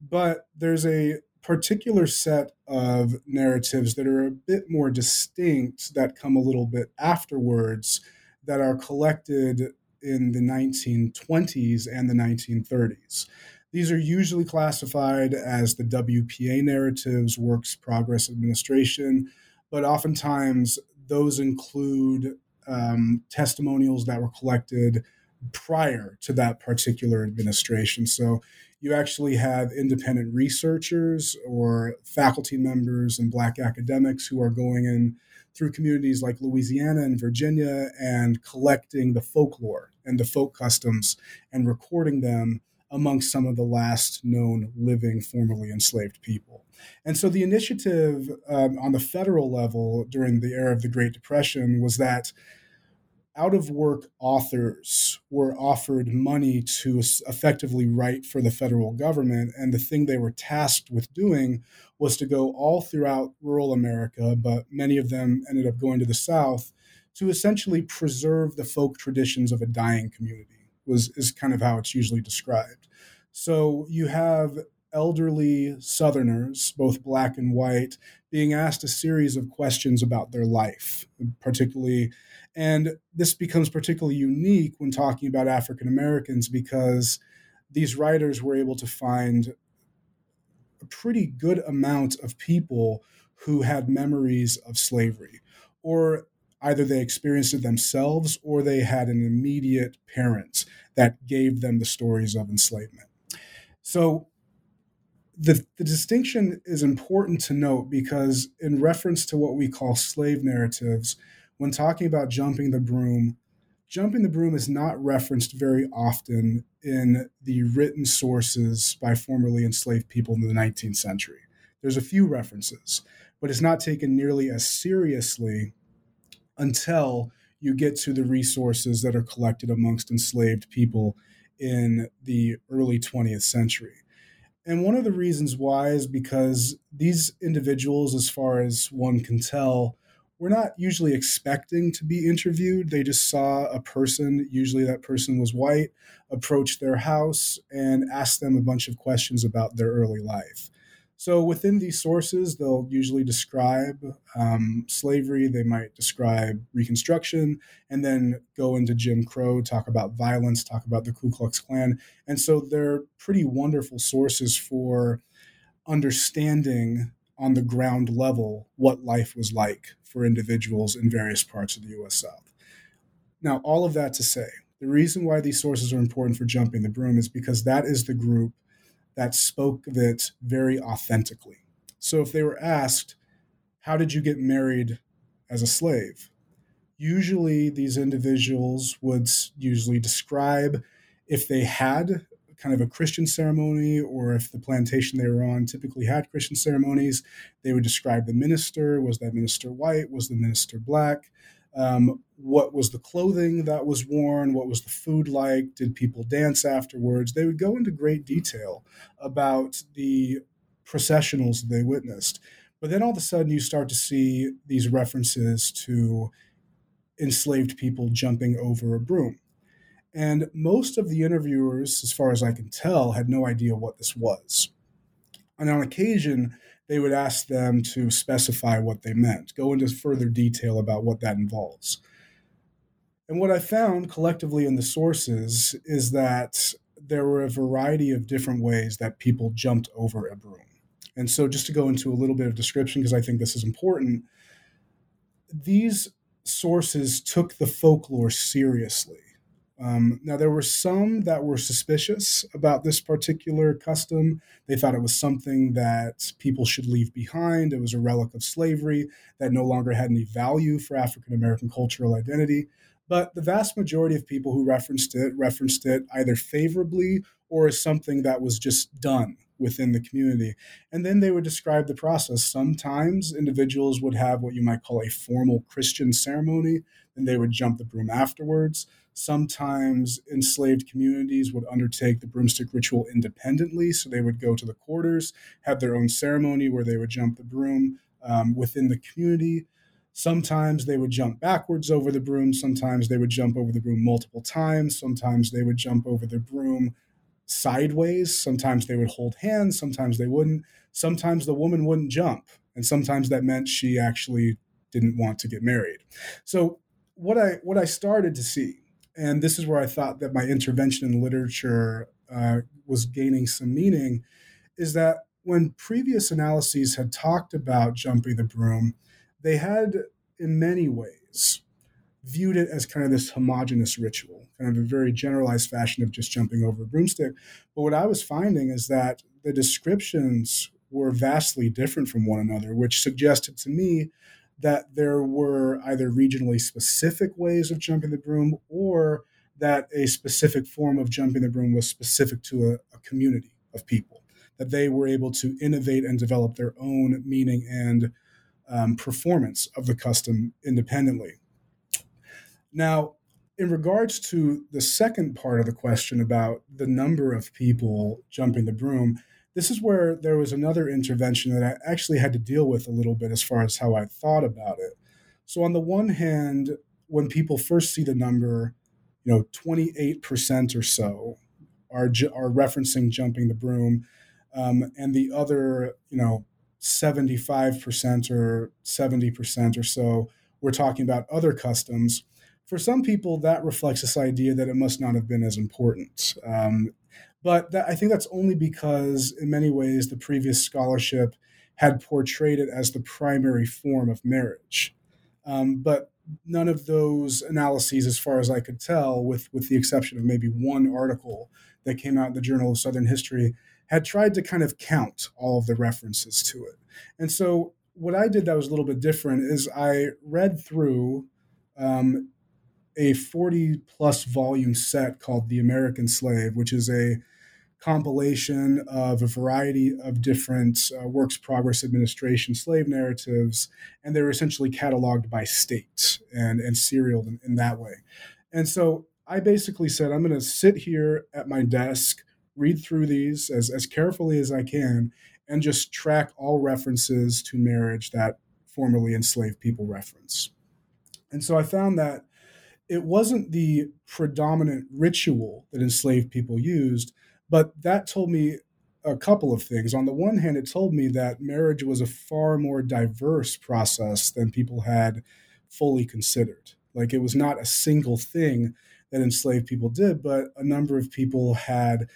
But there's a particular set of narratives that are a bit more distinct that come a little bit afterwards that are collected in the 1920s and the 1930s. These are usually classified as the WPA narratives, Works Progress Administration, but oftentimes those include um, testimonials that were collected prior to that particular administration. So you actually have independent researchers or faculty members and Black academics who are going in through communities like Louisiana and Virginia and collecting the folklore and the folk customs and recording them amongst some of the last known living formerly enslaved people. And so the initiative um, on the federal level during the era of the Great Depression was that out of work authors were offered money to effectively write for the federal government. And the thing they were tasked with doing was to go all throughout rural America, but many of them ended up going to the South to essentially preserve the folk traditions of a dying community was is kind of how it's usually described. So you have elderly Southerners, both black and white, being asked a series of questions about their life, particularly. And this becomes particularly unique when talking about African Americans because these writers were able to find a pretty good amount of people who had memories of slavery or either they experienced it themselves or they had an immediate parent that gave them the stories of enslavement. So the, the distinction is important to note because, in reference to what we call slave narratives, when talking about jumping the broom, jumping the broom is not referenced very often in the written sources by formerly enslaved people in the 19th century. There's a few references, but it's not taken nearly as seriously until you get to the resources that are collected amongst enslaved people in the early 20th century. And one of the reasons why is because these individuals, as far as one can tell, were not usually expecting to be interviewed. They just saw a person, usually that person was white, approach their house and ask them a bunch of questions about their early life. So within these sources, they'll usually describe um, slavery, they might describe Reconstruction, and then go into Jim Crow, talk about violence, talk about the Ku Klux Klan. And so they're pretty wonderful sources for understanding on the ground level what life was like for individuals in various parts of the US South. Now, all of that to say, the reason why these sources are important for jumping the broom is because that is the group that spoke of it very authentically. So if they were asked, How did you get married as a slave? Usually, these individuals would usually describe if they had kind of a Christian ceremony or if the plantation they were on typically had Christian ceremonies, they would describe the minister. Was that minister white? Was the minister black? Um, what was the clothing that was worn? What was the food like? Did people dance afterwards? They would go into great detail about the processionals they witnessed. But then all of a sudden, you start to see these references to enslaved people jumping over a broom. And most of the interviewers, as far as I can tell, had no idea what this was. And on occasion, they would ask them to specify what they meant, go into further detail about what that involves. And what I found collectively in the sources is that there were a variety of different ways that people jumped over a broom. And so, just to go into a little bit of description, because I think this is important, these sources took the folklore seriously. Um, now, there were some that were suspicious about this particular custom. They thought it was something that people should leave behind. It was a relic of slavery that no longer had any value for African American cultural identity. But the vast majority of people who referenced it referenced it either favorably or as something that was just done within the community. And then they would describe the process. Sometimes individuals would have what you might call a formal Christian ceremony, and they would jump the broom afterwards. Sometimes enslaved communities would undertake the broomstick ritual independently. So they would go to the quarters, have their own ceremony where they would jump the broom um, within the community. Sometimes they would jump backwards over the broom. Sometimes they would jump over the broom multiple times. Sometimes they would jump over the broom sideways. Sometimes they would hold hands. Sometimes they wouldn't. Sometimes the woman wouldn't jump. And sometimes that meant she actually didn't want to get married. So what I what I started to see, and this is where I thought that my intervention in literature uh, was gaining some meaning, is that when previous analyses had talked about jumping the broom, they had in many ways viewed it as kind of this homogenous ritual, kind of a very generalized fashion of just jumping over a broomstick. But what I was finding is that the descriptions were vastly different from one another, which suggested to me that there were either regionally specific ways of jumping the broom or that a specific form of jumping the broom was specific to a, a community of people, that they were able to innovate and develop their own meaning and um, performance of the custom independently. Now, in regards to the second part of the question about the number of people jumping the broom, this is where there was another intervention that I actually had to deal with a little bit as far as how I thought about it. So, on the one hand, when people first see the number, you know, 28% or so are, are referencing jumping the broom, um, and the other, you know, 75% or 70% or so, we're talking about other customs for some people, that reflects this idea that it must not have been as important. Um, but that, I think that's only because, in many ways, the previous scholarship had portrayed it as the primary form of marriage. Um, but none of those analyses, as far as I could tell, with, with the exception of maybe one article that came out in the Journal of Southern History, had tried to kind of count all of the references to it. And so, what I did that was a little bit different is I read through um, a 40 plus volume set called The American Slave, which is a compilation of a variety of different uh, works progress administration slave narratives, and they're essentially cataloged by state and, and serialed in, in that way. And so I basically said, I'm going to sit here at my desk, read through these as, as carefully as I can, and just track all references to marriage that formerly enslaved people reference. And so I found that it wasn't the predominant ritual that enslaved people used, but that told me a couple of things. On the one hand, it told me that marriage was a far more diverse process than people had fully considered. Like it was not a single thing that enslaved people did, but a number of people had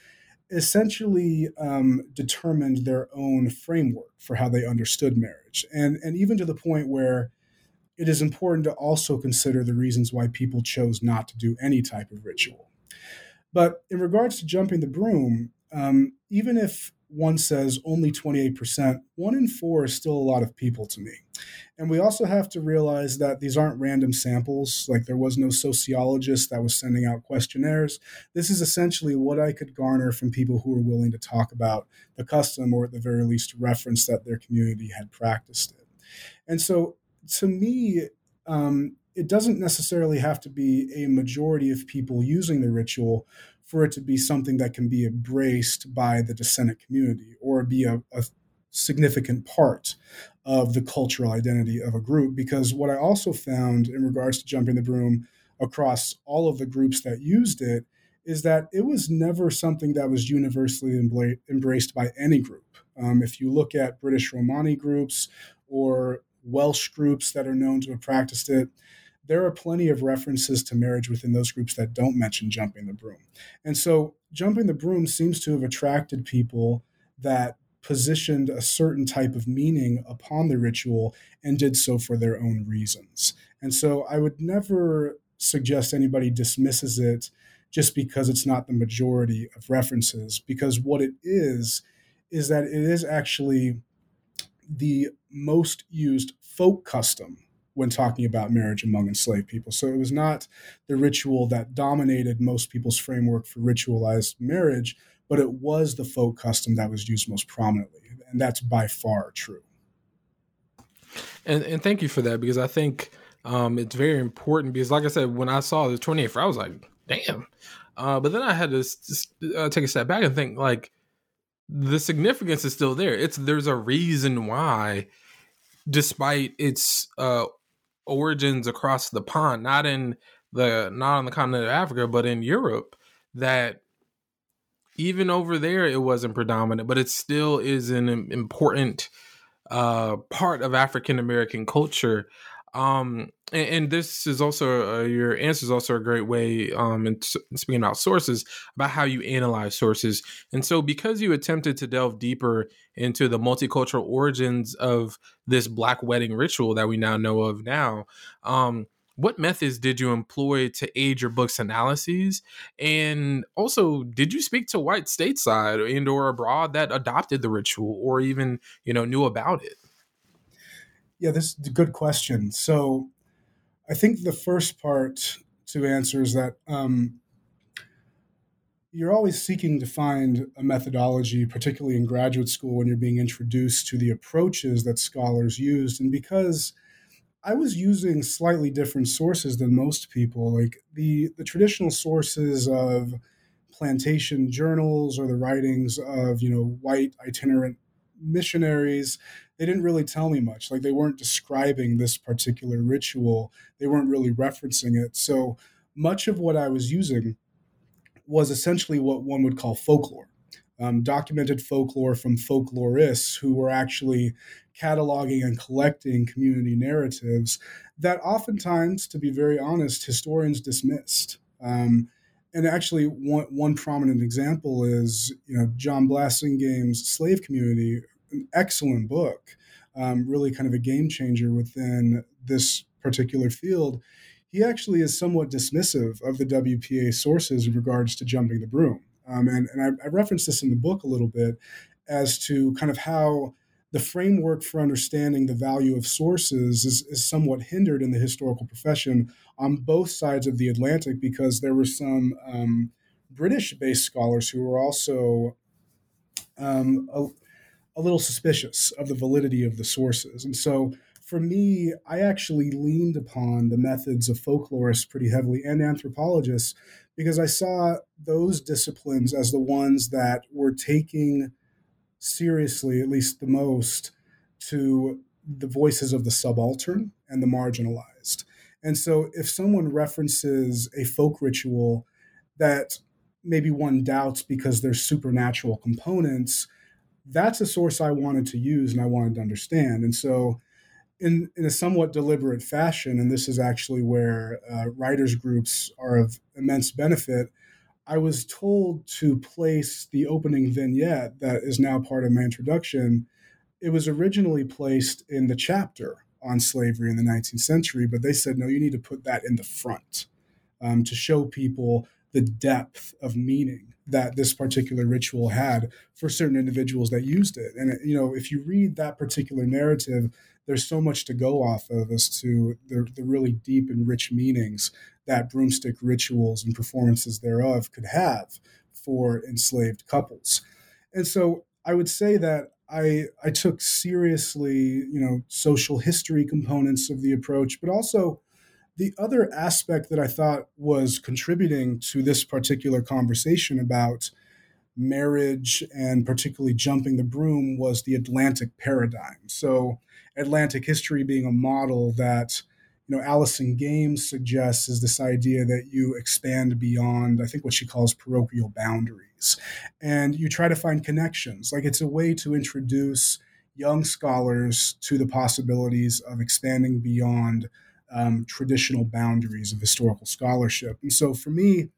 essentially um, determined their own framework for how they understood marriage. And, and even to the point where it is important to also consider the reasons why people chose not to do any type of ritual. But in regards to jumping the broom, um, even if one says only 28%, one in four is still a lot of people to me. And we also have to realize that these aren't random samples. Like there was no sociologist that was sending out questionnaires. This is essentially what I could garner from people who were willing to talk about the custom or at the very least reference that their community had practiced it. And so to me, um, it doesn't necessarily have to be a majority of people using the ritual for it to be something that can be embraced by the descendant community or be a, a significant part of the cultural identity of a group. Because what I also found in regards to jumping the broom across all of the groups that used it is that it was never something that was universally embraced by any group. Um, if you look at British Romani groups or Welsh groups that are known to have practiced it. There are plenty of references to marriage within those groups that don't mention jumping the broom. And so, jumping the broom seems to have attracted people that positioned a certain type of meaning upon the ritual and did so for their own reasons. And so, I would never suggest anybody dismisses it just because it's not the majority of references, because what it is, is that it is actually the most used folk custom when talking about marriage among enslaved people. So it was not the ritual that dominated most people's framework for ritualized marriage, but it was the folk custom that was used most prominently. And that's by far true.
And, and thank you for that because I think um, it's very important because, like I said, when I saw the 28th, I was like, damn. Uh, but then I had to uh, take a step back and think like the significance is still there. It's there's a reason why, despite its uh, origins across the pond, not in the not on the continent of Africa, but in Europe, that even over there it wasn't predominant, but it still is an important uh, part of African American culture. Um, and, and, this is also uh, your answer is also a great way um, in, in speaking about sources about how you analyze sources. And so, because you attempted to delve deeper into the multicultural origins of this Black wedding ritual that we now know of now, um, what methods did you employ to aid your book's analyses and also did you speak to white stateside and or abroad that adopted the ritual or even you know knew about it
yeah this is a good question so i think the first part to answer is that um, you're always seeking to find a methodology, particularly in graduate school when you're being introduced to the approaches that scholars used. And because I was using slightly different sources than most people. Like the the traditional sources of plantation journals or the writings of you know white itinerant missionaries they didn't really tell me much. Like they weren't describing this particular ritual. They weren't really referencing it. So much of what i was using was essentially what one would call folklore um, documented folklore from folklorists who were actually cataloging and collecting community narratives that oftentimes, to be very honest, historians dismissed. Um, and actually, one, one prominent example is you know John Blassingame's Slave Community, an excellent book, um, really kind of a game changer within this particular field. He actually is somewhat dismissive of the WPA sources in regards to jumping the broom. Um, and and I, I referenced this in the book a little bit as to kind of how the framework for understanding the value of sources is, is somewhat hindered in the historical profession on both sides of the Atlantic because there were some um, British based scholars who were also um, a, little suspicious of the validity of the sources. And so for me, I actually leaned upon the methods of folklorists pretty heavily and anthropologists because I saw those disciplines as the ones that were taking seriously, at least the most, to the voices of the subaltern and the marginalized. And so if someone references a folk ritual that maybe one doubts because there's supernatural components, that's a source I wanted to use and I wanted to understand. And so, in, in a somewhat deliberate fashion, and this is actually where uh, writers' groups are of immense benefit, I was told to place the opening vignette that is now part of my introduction. It was originally placed in the chapter on slavery in the 19th century, but they said, no, you need to put that in the front um, to show people the depth of meaning that this particular ritual had for certain individuals that used it. And, you know, if you read that particular narrative, there's so much to go off of as to the, the really deep and rich meanings that broomstick rituals and performances thereof could have for enslaved couples. And so I would say that I, I took seriously, you know, social history components of the approach, but also the other aspect that I thought was contributing to this particular conversation about marriage and particularly jumping the broom was the Atlantic paradigm. So, Atlantic history being a model that you know Allison Games suggests is this idea that you expand beyond I think what she calls parochial boundaries and you try to find connections like it's a way to introduce young scholars to the possibilities of expanding beyond um, traditional boundaries of historical scholarship and so for me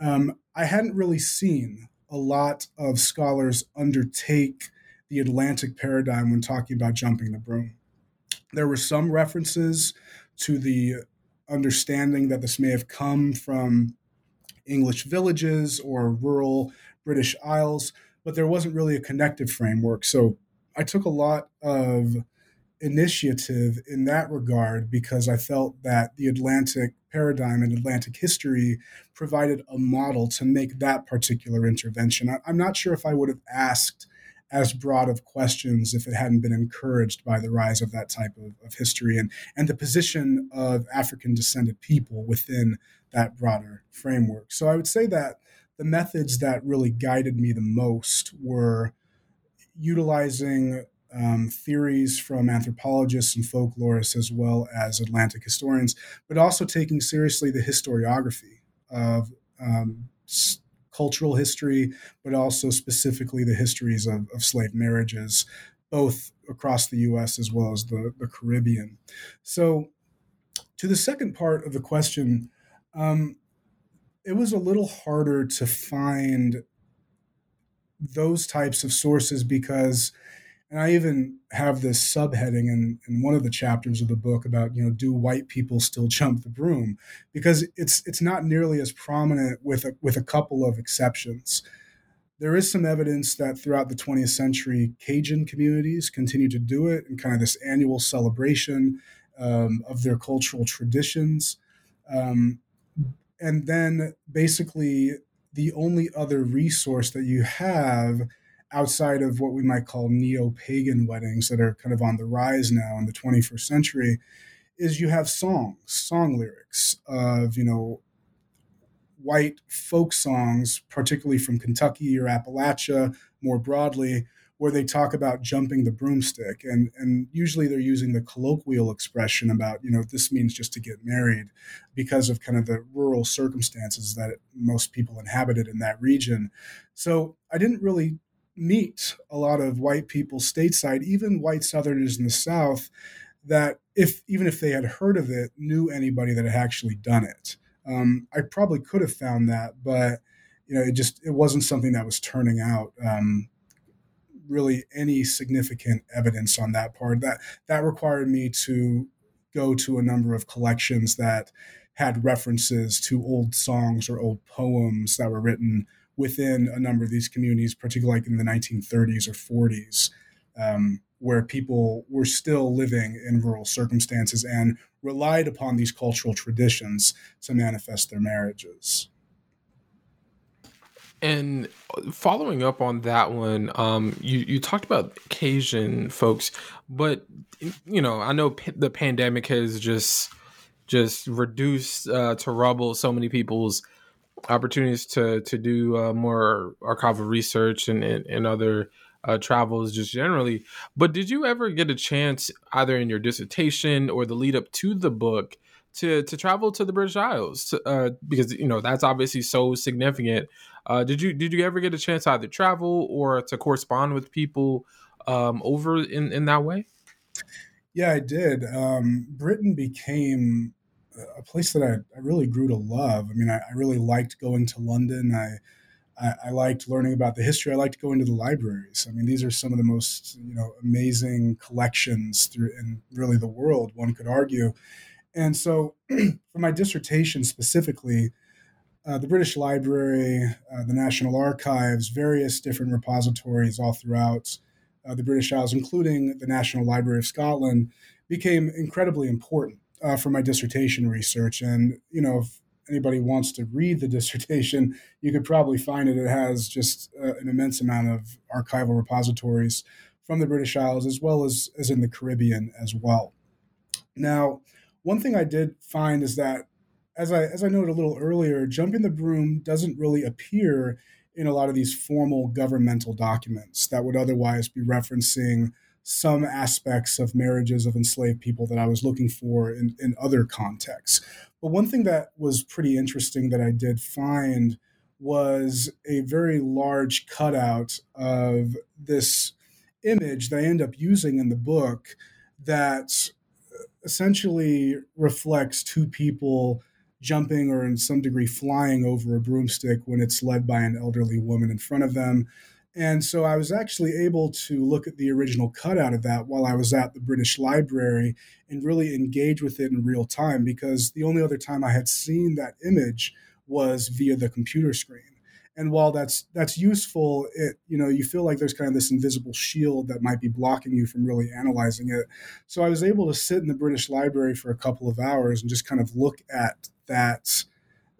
um, I hadn't really seen a lot of scholars undertake the Atlantic paradigm when talking about jumping the broom. There were some references to the understanding that this may have come from English villages or rural British Isles, but there wasn't really a connective framework. So I took a lot of initiative in that regard because I felt that the Atlantic paradigm and Atlantic history provided a model to make that particular intervention. I, am not sure if I would have asked as broad of questions if it hadn't been encouraged by the rise of that type of, of history and, and the position of African descended people within that broader framework. So I would say that the methods that really guided me the most were utilizing um, theories from anthropologists and folklorists as well as Atlantic historians, but also taking seriously the historiography of um, cultural history, but also specifically the histories of, of slave marriages, both across the US as well as the, the Caribbean. So, to the second part of the question, um, it was a little harder to find those types of sources because and I even have this subheading in, in one of the chapters of the book about, you know, do white people still jump the broom? Because it's it's not nearly as prominent with a, with a couple of exceptions. There is some evidence that throughout the 20th century, Cajun communities continue to do it in kind of this annual celebration um, of their cultural traditions. Um, and then basically, the only other resource that you have outside of what we might call neo pagan weddings that are kind of on the rise now in the 21st century is you have songs, song lyrics of, you know, white folk songs, particularly from Kentucky or Appalachia more broadly, where they talk about jumping the broomstick. And, and usually they're using the colloquial expression about, you know, this means just to get married because of kind of the rural circumstances that most people inhabited in that region. So I didn't really meet a lot of white people stateside, even white Southerners in the South, that if even if they had heard of it, knew anybody that had actually done it. Um, I probably could have found that, but you know, it just it wasn't something that was turning out um, really any significant evidence on that part. That that required me to go to a number of collections that had references to old songs or old poems that were written within a number of these communities, particularly like in the 1930s or 40s, um, where people were still living in rural circumstances and relied upon these cultural traditions to manifest their marriages.
And following up on that one, um, you you talked about Cajun folks, but you know I know p- the pandemic has just just reduced uh, to rubble so many people's opportunities to to do uh, more archival research and and, and other uh, travels just generally. But did you ever get a chance, either in your dissertation or the lead up to the book, to to travel to the British Isles? To, uh, because you know that's obviously so significant. Uh, did you did you ever get a chance to either travel or to correspond with people um, over in in that way?
Yeah, I did. Um, Britain became a place that I, I really grew to love. I mean, I, I really liked going to London. I, I, I, liked learning about the history. I liked going to the libraries. I mean, these are some of the most you know amazing collections through in really the world. One could argue. And so, for my dissertation specifically, uh, the British Library, uh, the National Archives, various different repositories all throughout uh, the British Isles, including the National Library of Scotland, became incredibly important uh, for my dissertation research. And, you know, if anybody wants to read the dissertation, you could probably find it. It has just uh, an immense amount of archival repositories from the British Isles as well as, as in the Caribbean as well. Now, one thing I did find is that, as I, as I noted a little earlier, jumping the broom doesn't really appear in a lot of these formal governmental documents that would otherwise be referencing some aspects of marriages of enslaved people that I was looking for in, in other contexts. But one thing that was pretty interesting that I did find was a very large cutout of this image that I end up using in the book that essentially reflects two people jumping or in some degree flying over a broomstick when it's led by an elderly woman in front of them and so I was actually able to look at the original cutout of that while I was at the British Library and really engage with it in real time because the only other time I had seen that image was via the computer screen. and while that's that's useful it you know you feel like there's kind of this invisible shield that might be blocking you from really analyzing it so i was able to sit in the british library for a couple of hours and just kind of look at that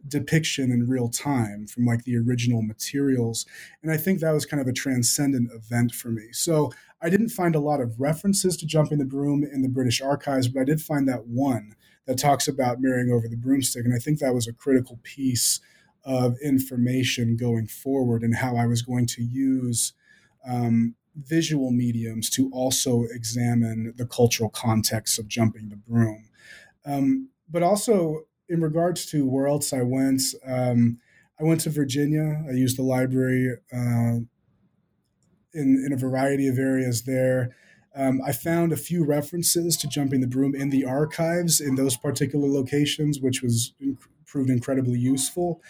depiction in real time from like the original materials and i think that was kind of a transcendent event for me so i didn't find a lot of references to jumping the broom in the british archives but i did find that one that talks about marrying over the broomstick and i think that was a critical piece of information going forward and how I was going to use um, visual mediums to also examine the cultural context of jumping the broom. Um, but also, in regards to where else I went, um, I went to Virginia. I used the library uh, in, in a variety of areas there. Um, I found a few references to jumping the broom in the archives in those particular locations, which was proved incredibly useful.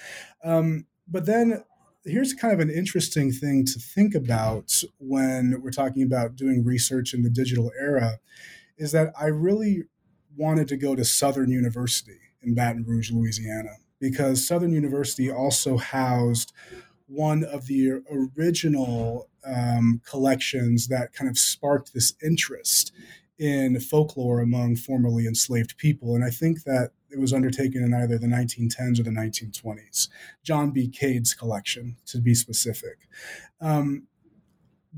Um, but then here's kind of an interesting thing to think about when we're talking about doing research in the digital era is that I really wanted to go to Southern University in Baton Rouge, Louisiana, because Southern University also housed one of the original um, collections that kind of sparked this interest in folklore among formerly enslaved people. And I think that it was undertaken in either the 1910s or the 1920s. John B. Cade's collection, to be specific. Um,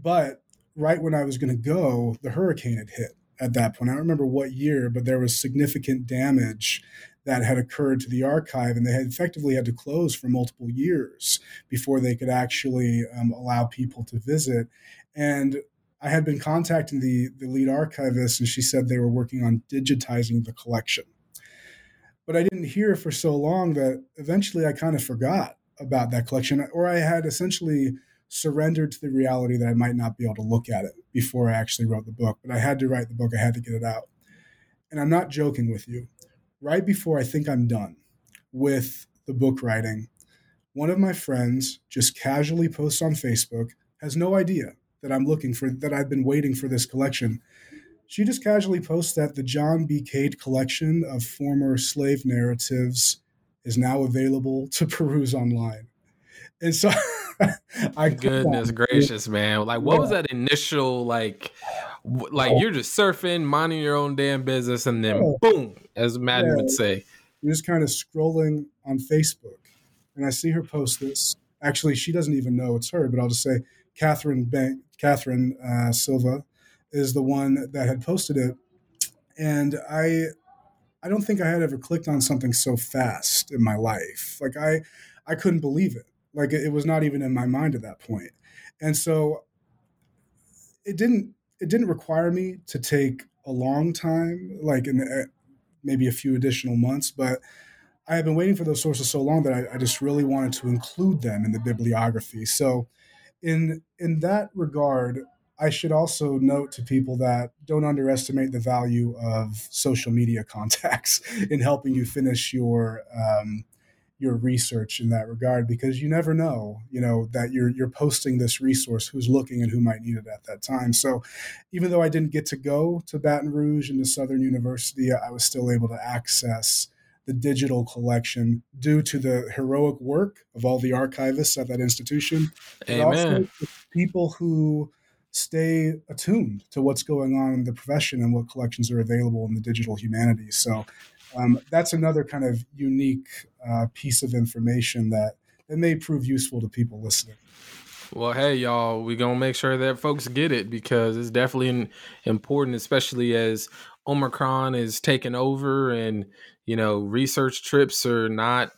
but right when I was going to go, the hurricane had hit at that point. I don't remember what year, but there was significant damage that had occurred to the archive, and they had effectively had to close for multiple years before they could actually um, allow people to visit. And I had been contacting the, the lead archivist, and she said they were working on digitizing the collection but I didn't hear for so long that eventually I kind of forgot about that collection, or I had essentially surrendered to the reality that I might not be able to look at it before I actually wrote the book. But I had to write the book, I had to get it out. And I'm not joking with you. Right before I think I'm done with the book writing, one of my friends just casually posts on Facebook, has no idea that I'm looking for, that I've been waiting for this collection she just casually posts that the John B. Cade collection of former slave narratives is now available to peruse online. And so
I goodness gracious, man. Like what yeah. was that initial like like oh. you're just surfing, minding your own damn business, and then yeah. boom, as Madden yeah. would say.
You're just kind of scrolling on Facebook. And I see her post this. Actually, she doesn't even know it's her, but I'll just say Catherine Bank Catherine uh, Silva is the one that had posted it, and I I don't think I had ever clicked on something so fast in my life. Like I I couldn't believe it. Like it was not even in my mind at that point. And so it didn't it didn't require me to take a long time, like in the, maybe a few additional months, but I had been waiting for those sources so long that I, I just really wanted to include them in the bibliography. So in in that regard, I should also note to people that don't underestimate the value of social media contacts in helping you finish your um, your research in that regard because you never know, you know, that you're you're posting this resource, who's looking and who might need it at that time. So, even though I didn't get to go to Baton Rouge and to Southern University, I was still able to access the digital collection due to the heroic work of all the archivists at that institution,
Amen.
people who stay attuned to what's going on in the profession and what collections are available in the digital humanities. So um, that's another kind of unique uh, piece of information that, that may prove useful to people listening.
Well, hey, y'all, we're going to make sure that folks get it because it's definitely important, especially as Omicron is taking over and, you know, research trips are not,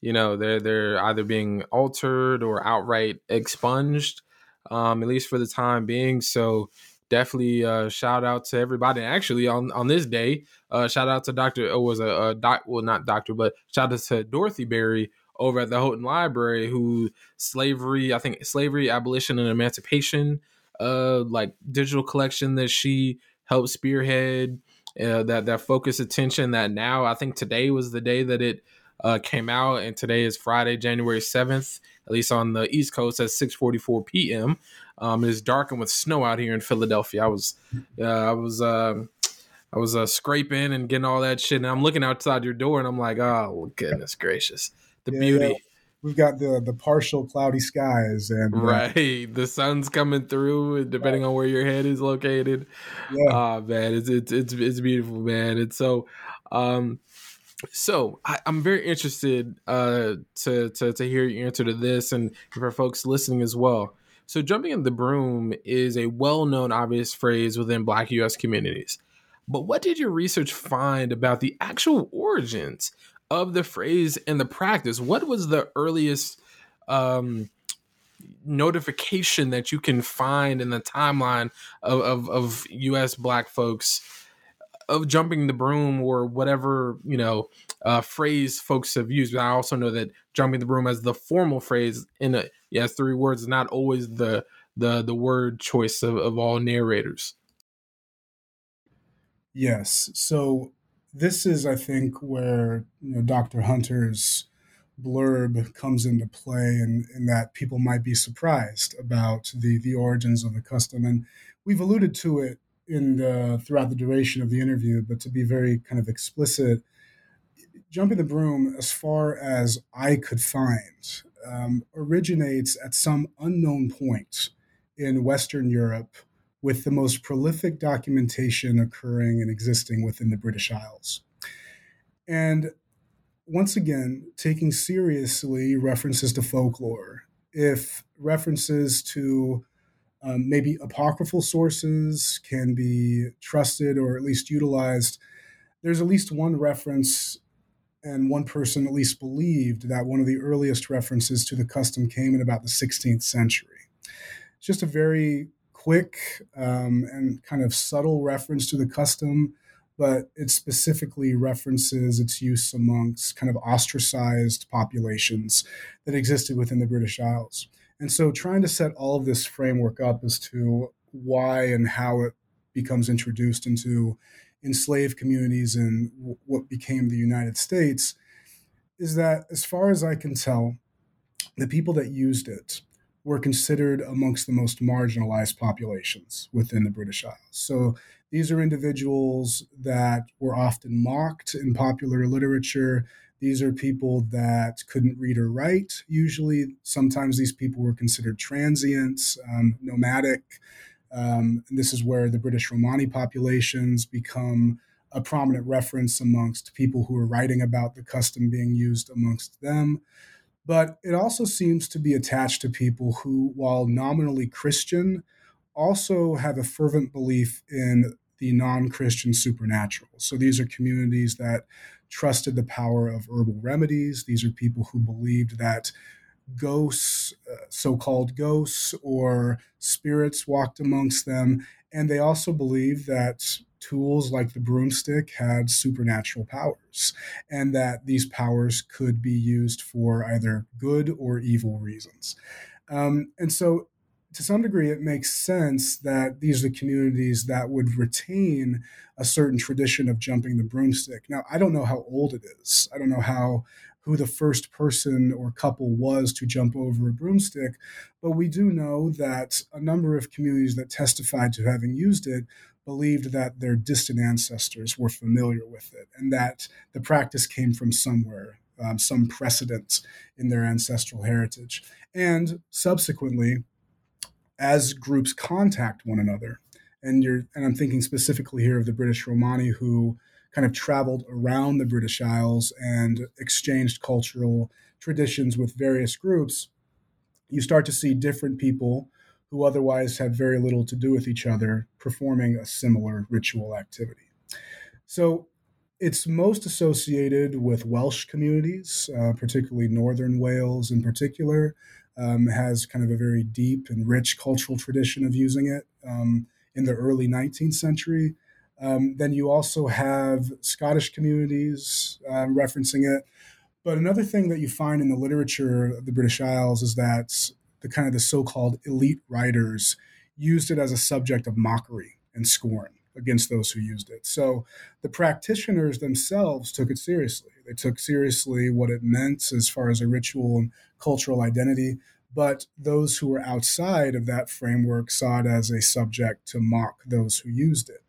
you know, they're, they're either being altered or outright expunged um, at least for the time being. So definitely uh, shout out to everybody. Actually, on on this day, uh, shout out to Doctor. Oh, was a, a doc. Well, not doctor, but shout out to Dorothy Berry over at the Houghton Library, who slavery. I think slavery, abolition, and emancipation. Uh, like digital collection that she helped spearhead. Uh, that that focus attention. That now I think today was the day that it uh, came out, and today is Friday, January seventh. At least on the East Coast at 6:44 p.m. Um, it is and with snow out here in Philadelphia. I was, uh, I was, uh, I was uh, scraping and getting all that shit, and I'm looking outside your door, and I'm like, oh goodness gracious, the yeah, beauty.
we've got the the partial cloudy skies and uh,
right. The sun's coming through depending on where your head is located. Yeah. Uh, man it's, it's it's it's beautiful man. And so um so I, am very interested uh to, to to hear your answer to this and for folks listening as well so jumping in the broom is a well-known obvious phrase within black us communities but what did your research find about the actual origins of the phrase and the practice, what was the earliest um, notification that you can find in the timeline of, of, of U.S. Black folks of jumping the broom or whatever you know uh, phrase folks have used? But I also know that jumping the broom as the formal phrase in a yes three words is not always the the the word choice of, of all narrators.
Yes. So this is, I think, where you know, Dr. Hunter's blurb comes into play, and, and that people might be surprised about the the origins of the custom. And we've alluded to it in the throughout the duration of the interview, but to be very kind of explicit, jumping the broom, as far as I could find, um, originates at some unknown point in Western Europe with the most prolific documentation occurring and existing within the British Isles. And once again, taking seriously references to folklore, if references to um, maybe apocryphal sources can be trusted or at least utilized, there's at least one reference and one person at least believed that one of the earliest references to the custom came in about the 16th century. It's just a very quick um, and kind of subtle reference to the custom, but it specifically references its use amongst kind of ostracized populations that existed within the British Isles. And so, trying to set all of this framework up as to why and how it becomes introduced into enslaved communities in what became the United States is that, as far as I can tell, the people that used it were considered amongst the most marginalized populations within the British Isles. So these are individuals that were often mocked in popular literature. These are people that couldn't read or write, usually. Sometimes these people were considered transients, um, nomadic. Um, this is where the British Romani populations become a prominent reference amongst people who are writing about the custom being used amongst them. But it also seems to be attached to people who, while nominally Christian, also have a fervent belief in the non Christian supernatural. So these are communities that trusted the power of herbal remedies. These are people who believed that ghosts, uh, so called ghosts or spirits, walked amongst them. And they also believed that tools like the broomstick had supernatural powers, and that these powers could be used for either good or evil reasons. Um, and so, to some degree, it makes sense that these are the communities that would retain a certain tradition of jumping the broomstick. Now, I don't know how old it is. I don't know how who the first person or couple was to jump over a broomstick, but we do know that a number of communities that testified to having used it believed that their distant ancestors were familiar with it and that the practice came from somewhere, um, some precedent in their ancestral heritage. And subsequently, as groups contact one another, and you're and I'm thinking specifically here of the British Romani who kind of traveled around the British Isles and exchanged cultural traditions with various groups, you start to see different people who otherwise have very little to do with each other performing a similar ritual activity. So it's most associated with Welsh communities, uh, particularly Northern Wales in particular, um, has kind of a very deep and rich cultural tradition of using it um, in the early 19th century. Um, then you also have Scottish communities um, referencing it. But another thing that you find in the literature of the British Isles is that the kind of the so-called elite writers used it as a subject of mockery and scorn against those who used it. So the practitioners themselves took it seriously. They took seriously what it meant as far as a ritual and cultural identity. But those who were outside of that framework saw it as a subject to mock those who used it.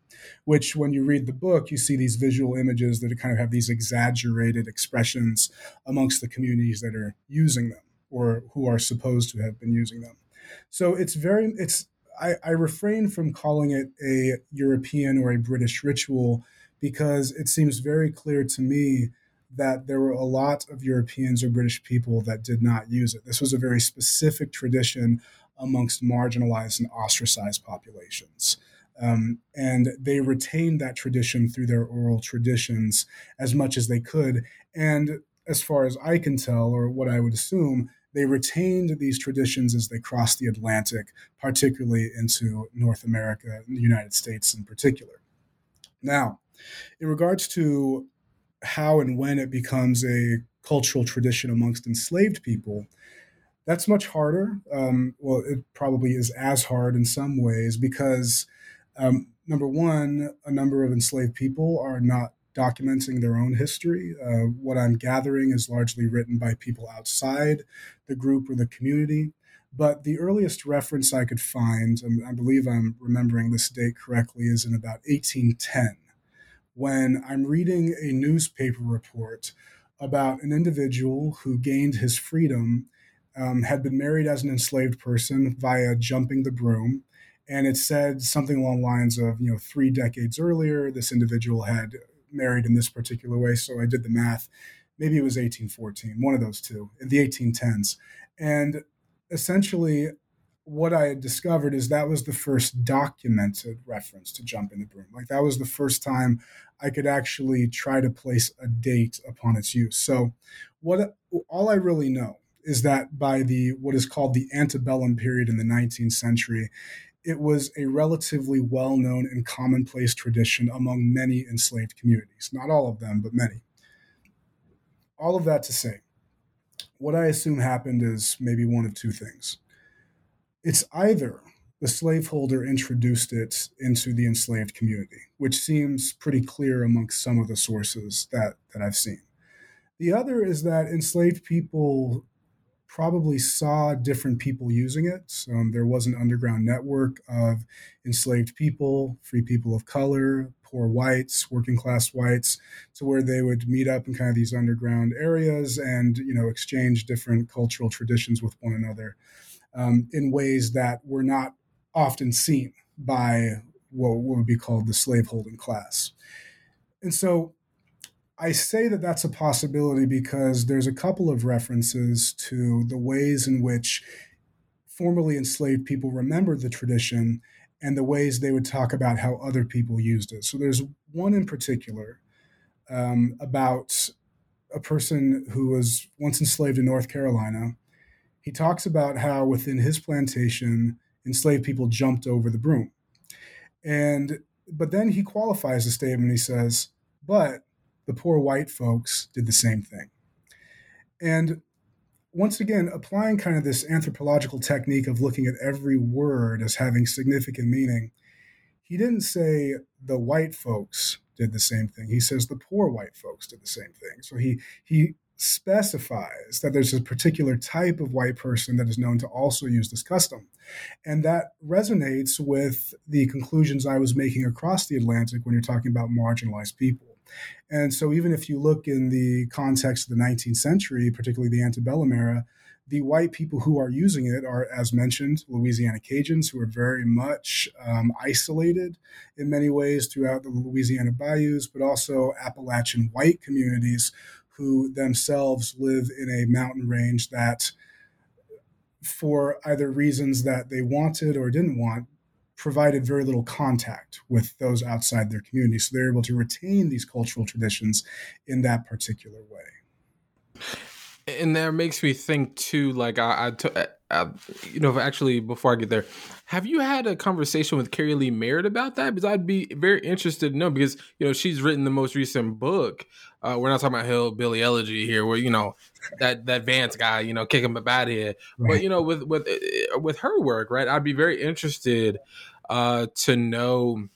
Which when you read the book, you see these visual images that kind of have these exaggerated expressions amongst the communities that are using them or who are supposed to have been using them. So it's very, it's, I, I refrain from calling it a European or a British ritual because it seems very clear to me that there were a lot of Europeans or British people that did not use it. This was a very specific tradition amongst marginalized and ostracized populations. Um, and they retained that tradition through their oral traditions as much as they could. And as far as I can tell, or what I would assume, they retained these traditions as they crossed the Atlantic, particularly into North America, the United States in particular. Now, in regards to how and when it becomes a cultural tradition amongst enslaved people, that's much harder. Um, well, it probably is as hard in some ways because, um, number one, a number of enslaved people are not documenting their own history. Uh, what I'm gathering is largely written by people outside the group or the community. But the earliest reference I could find, and I believe I'm remembering this date correctly, is in about 1810 when I'm reading a newspaper report about an individual who gained his freedom, um, had been married as an enslaved person via jumping the broom. And it said something along the lines of, you know, three decades earlier, this individual had married in this particular way. So I did the math. Maybe it was 1814, one of those two, in the 1810s. And essentially, what I had discovered is that was the first documented reference to jump in the broom. Like that was the first time I could actually try to place a date upon its use. So, what all I really know is that by the what is called the antebellum period in the 19th century, it was a relatively well-known and commonplace tradition among many enslaved communities. Not all of them, but many. All of that to say, what I assume happened is maybe one of two things it's either the slaveholder introduced it into the enslaved community, which seems pretty clear amongst some of the sources that, that I've seen. The other is that enslaved people probably saw different people using it. Um, there was an underground network of enslaved people, free people of color, poor whites, working class whites, to where they would meet up in kind of these underground areas and you know exchange different cultural traditions with one another um, in ways that were not often seen by what would be called the slaveholding class. And so I say that that's a possibility because there's a couple of references to the ways in which formerly enslaved people remembered the tradition and the ways they would talk about how other people used it. So there's one in particular um, about a person who was once enslaved in North Carolina he talks about how within his plantation, enslaved people jumped over the broom. And but then he qualifies the statement. He says, but the poor white folks did the same thing. And once again, applying kind of this anthropological technique of looking at every word as having significant meaning, he didn't say the white folks did the same thing. He says the poor white folks did the same thing. So he he specifies that there's a particular type of white person that is known to also use this custom. And that resonates with the conclusions I was making across the Atlantic when you're talking about marginalized people. And so, even if you look in the context of the 19th century, particularly the antebellum era, the white people who are using it are, as mentioned, Louisiana Cajuns, who are very much um, isolated in many ways throughout the Louisiana bayous, but also Appalachian white communities who themselves live in a mountain range that, for either reasons that they wanted or didn't want, provided very little contact with those outside their community. So they're able to retain these cultural traditions in that particular way.
And that makes me think too, like I, I, t- I you know, actually, before I get there, have you had a conversation with Keri Leigh Merritt about that? Because I'd be very interested to know because you know she's written the most recent book. Uh, we're not talking about Hillbilly Elegy here, where you know that that Vance guy, you know, kick him a bad head. Right. But you know, with with uh, with her work, right? I'd be very interested uh, to know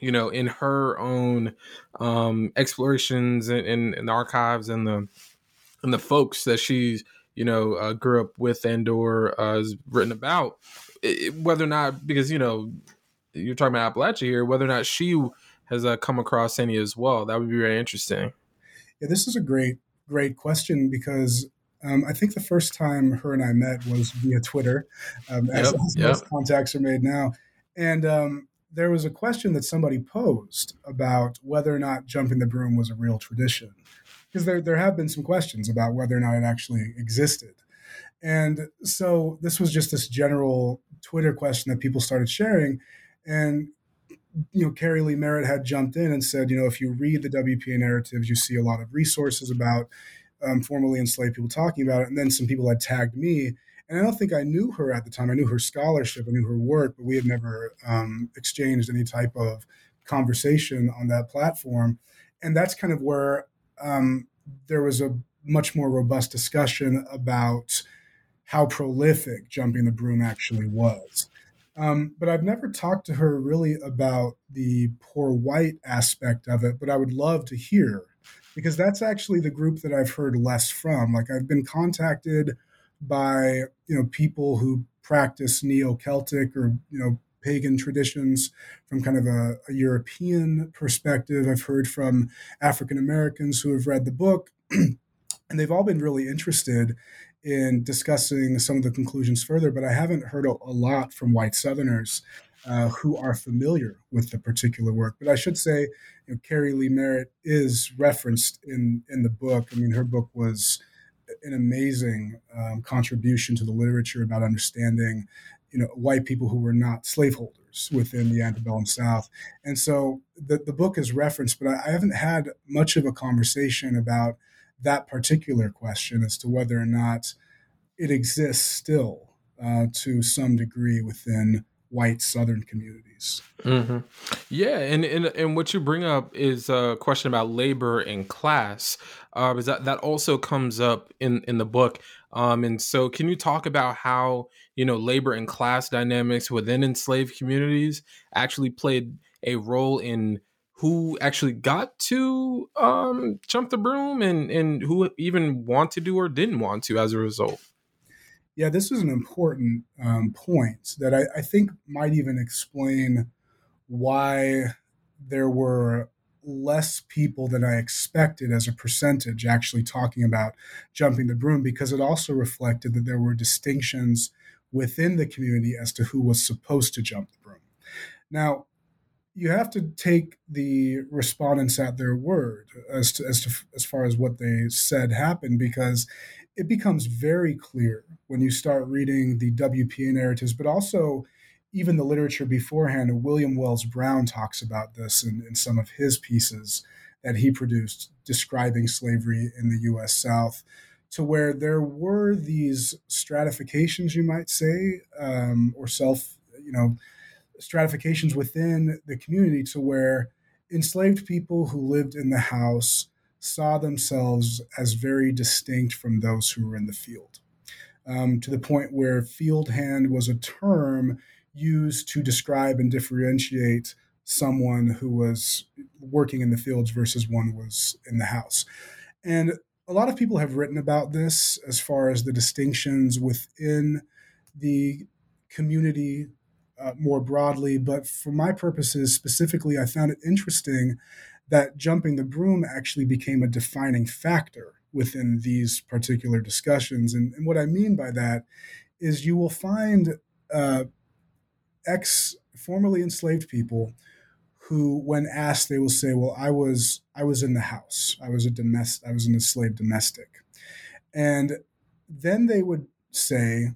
you know, in her own um, explorations in, in, the archives and the and the folks that she's you know uh, grew up with and or uh, has written about, it, whether or not because you know you're talking about Appalachia here, whether or not she has uh, come across any as well. That would be very interesting.
Yeah, this is a great, great question because um, I think the first time her and I met was via Twitter, um, as, yep, yep. most contacts are made now. And um, there was a question that somebody posed about whether or not jumping the broom was a real tradition, because there there have been some questions about whether or not it actually existed. And so this was just this general Twitter question that people started sharing, and you know, Keri Leigh Merritt had jumped in and said, you know, if you read the WPA narratives, you see a lot of resources about um, formerly enslaved people talking about it. And then some people had tagged me. And I don't think I knew her at the time. I knew her scholarship, I knew her work, but we had never um, exchanged any type of conversation on that platform. And that's kind of where um, there was a much more robust discussion about how prolific jumping the broom actually was. Um, but I've never talked to her really about the poor white aspect of it, but I would love to hear because that's actually the group that I've heard less from. Like I've been contacted by, you know, people who practice neo-Celtic or, you know, pagan traditions from kind of a, a European perspective. I've heard from African Americans who have read the book and they've all been really interested in discussing some of the conclusions further, but I haven't heard a, a lot from white Southerners uh, who are familiar with the particular work. But I should say, you know, Keri Leigh Merritt is referenced in in the book. I mean, her book was an amazing um, contribution to the literature about understanding, you know, white people who were not slaveholders within the antebellum South. And so the, the book is referenced, but I, haven't had much of a conversation about that particular question as to whether or not it exists still uh, to some degree within white Southern communities.
Mm-hmm. Yeah, and, and and what you bring up is a question about labor and class. Uh, is that that also comes up in in the book? Um, and so, can you talk about how you know labor and class dynamics within enslaved communities actually played a role in who actually got to um, jump the broom and and who even want to do or didn't want to as a result?
Yeah, this is an important um, point that I, I think might even explain why there were less people than I expected as a percentage actually talking about jumping the broom because it also reflected that there were distinctions within the community as to who was supposed to jump the broom. Now, you have to take the respondents at their word as to, as to as far as what they said happened because it becomes very clear when you start reading the WPA narratives, but also even the literature beforehand. William Wells Brown talks about this in, in some of his pieces that he produced describing slavery in the US South, to where there were these stratifications, you might say, um, or self, you know, stratifications within the community to where enslaved people who lived in the house saw themselves as very distinct from those who were in the field, um, to the point where field hand was a term used to describe and differentiate someone who was working in the fields versus one was in the house. And a lot of people have written about this as far as the distinctions within the community uh, more broadly. But for my purposes specifically, I found it interesting that jumping the broom actually became a defining factor within these particular discussions. And, and what I mean by that is you will find uh, ex formerly enslaved people who, when asked, they will say, "Well, I was I was in the house. I was a domestic. I was an enslaved domestic," and then they would say,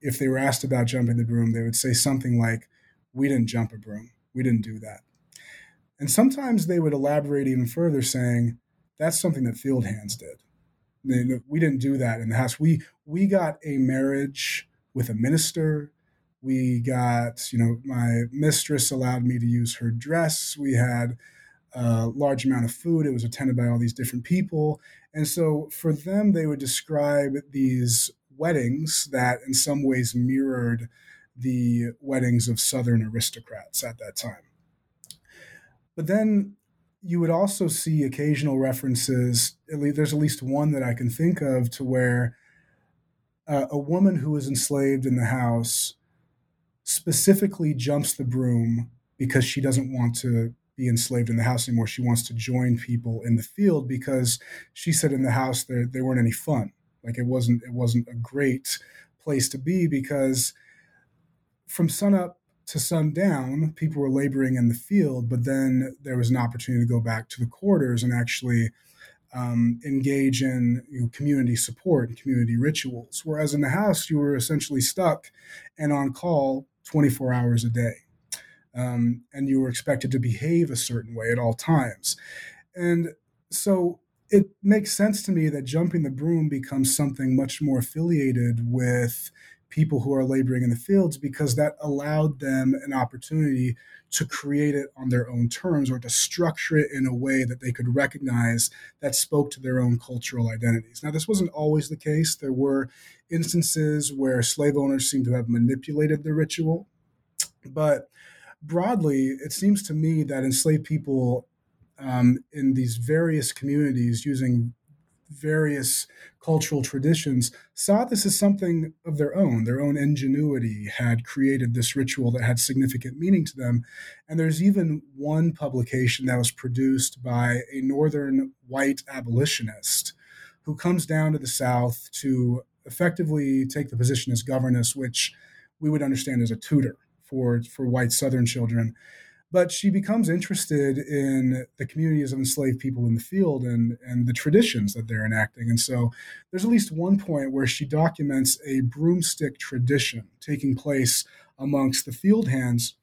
if they were asked about jumping the broom, they would say something like, "We didn't jump a broom. We didn't do that." And sometimes they would elaborate even further, saying, that's something that field hands did. We didn't do that in the house. We we got a marriage with a minister. We got, you know, my mistress allowed me to use her dress. We had a large amount of food. It was attended by all these different people. And so for them, they would describe these weddings that in some ways mirrored the weddings of Southern aristocrats at that time. But then you would also see occasional references. At least, there's at least one that I can think of to where uh, a woman who was enslaved in the house specifically jumps the broom because she doesn't want to be enslaved in the house anymore. She wants to join people in the field because she said in the house there they weren't any fun. Like it wasn't it wasn't a great place to be because from sunup to sundown, people were laboring in the field, but then there was an opportunity to go back to the quarters and actually um, engage in you know, community support and community rituals. Whereas in the house, you were essentially stuck and on call 24 hours a day um, and you were expected to behave a certain way at all times. And so it makes sense to me that jumping the broom becomes something much more affiliated with people who are laboring in the fields because that allowed them an opportunity to create it on their own terms or to structure it in a way that they could recognize that spoke to their own cultural identities. Now, this wasn't always the case. There were instances where slave owners seem to have manipulated the ritual, but broadly, it seems to me that enslaved people um, in these various communities using various cultural traditions saw this as something of their own. Their own ingenuity had created this ritual that had significant meaning to them. And there's even one publication that was produced by a northern white abolitionist who comes down to the South to effectively take the position as governess, which we would understand as a tutor for for white Southern children. But she becomes interested in the communities of enslaved people in the field and, and the traditions that they're enacting. And so there's at least one point where she documents a broomstick tradition taking place amongst the field hands.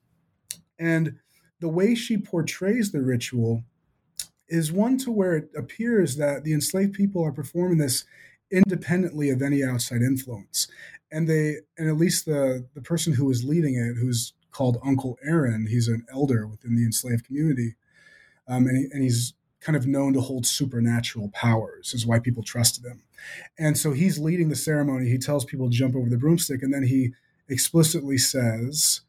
And the way she portrays the ritual is one to where it appears that the enslaved people are performing this independently of any outside influence and they and at least the the person who is leading it, who's called Uncle Aaron, he's an elder within the enslaved community, um, and, he, and he's kind of known to hold supernatural powers. Is why people trusted him, and so he's leading the ceremony. He tells people to jump over the broomstick, and then he explicitly says,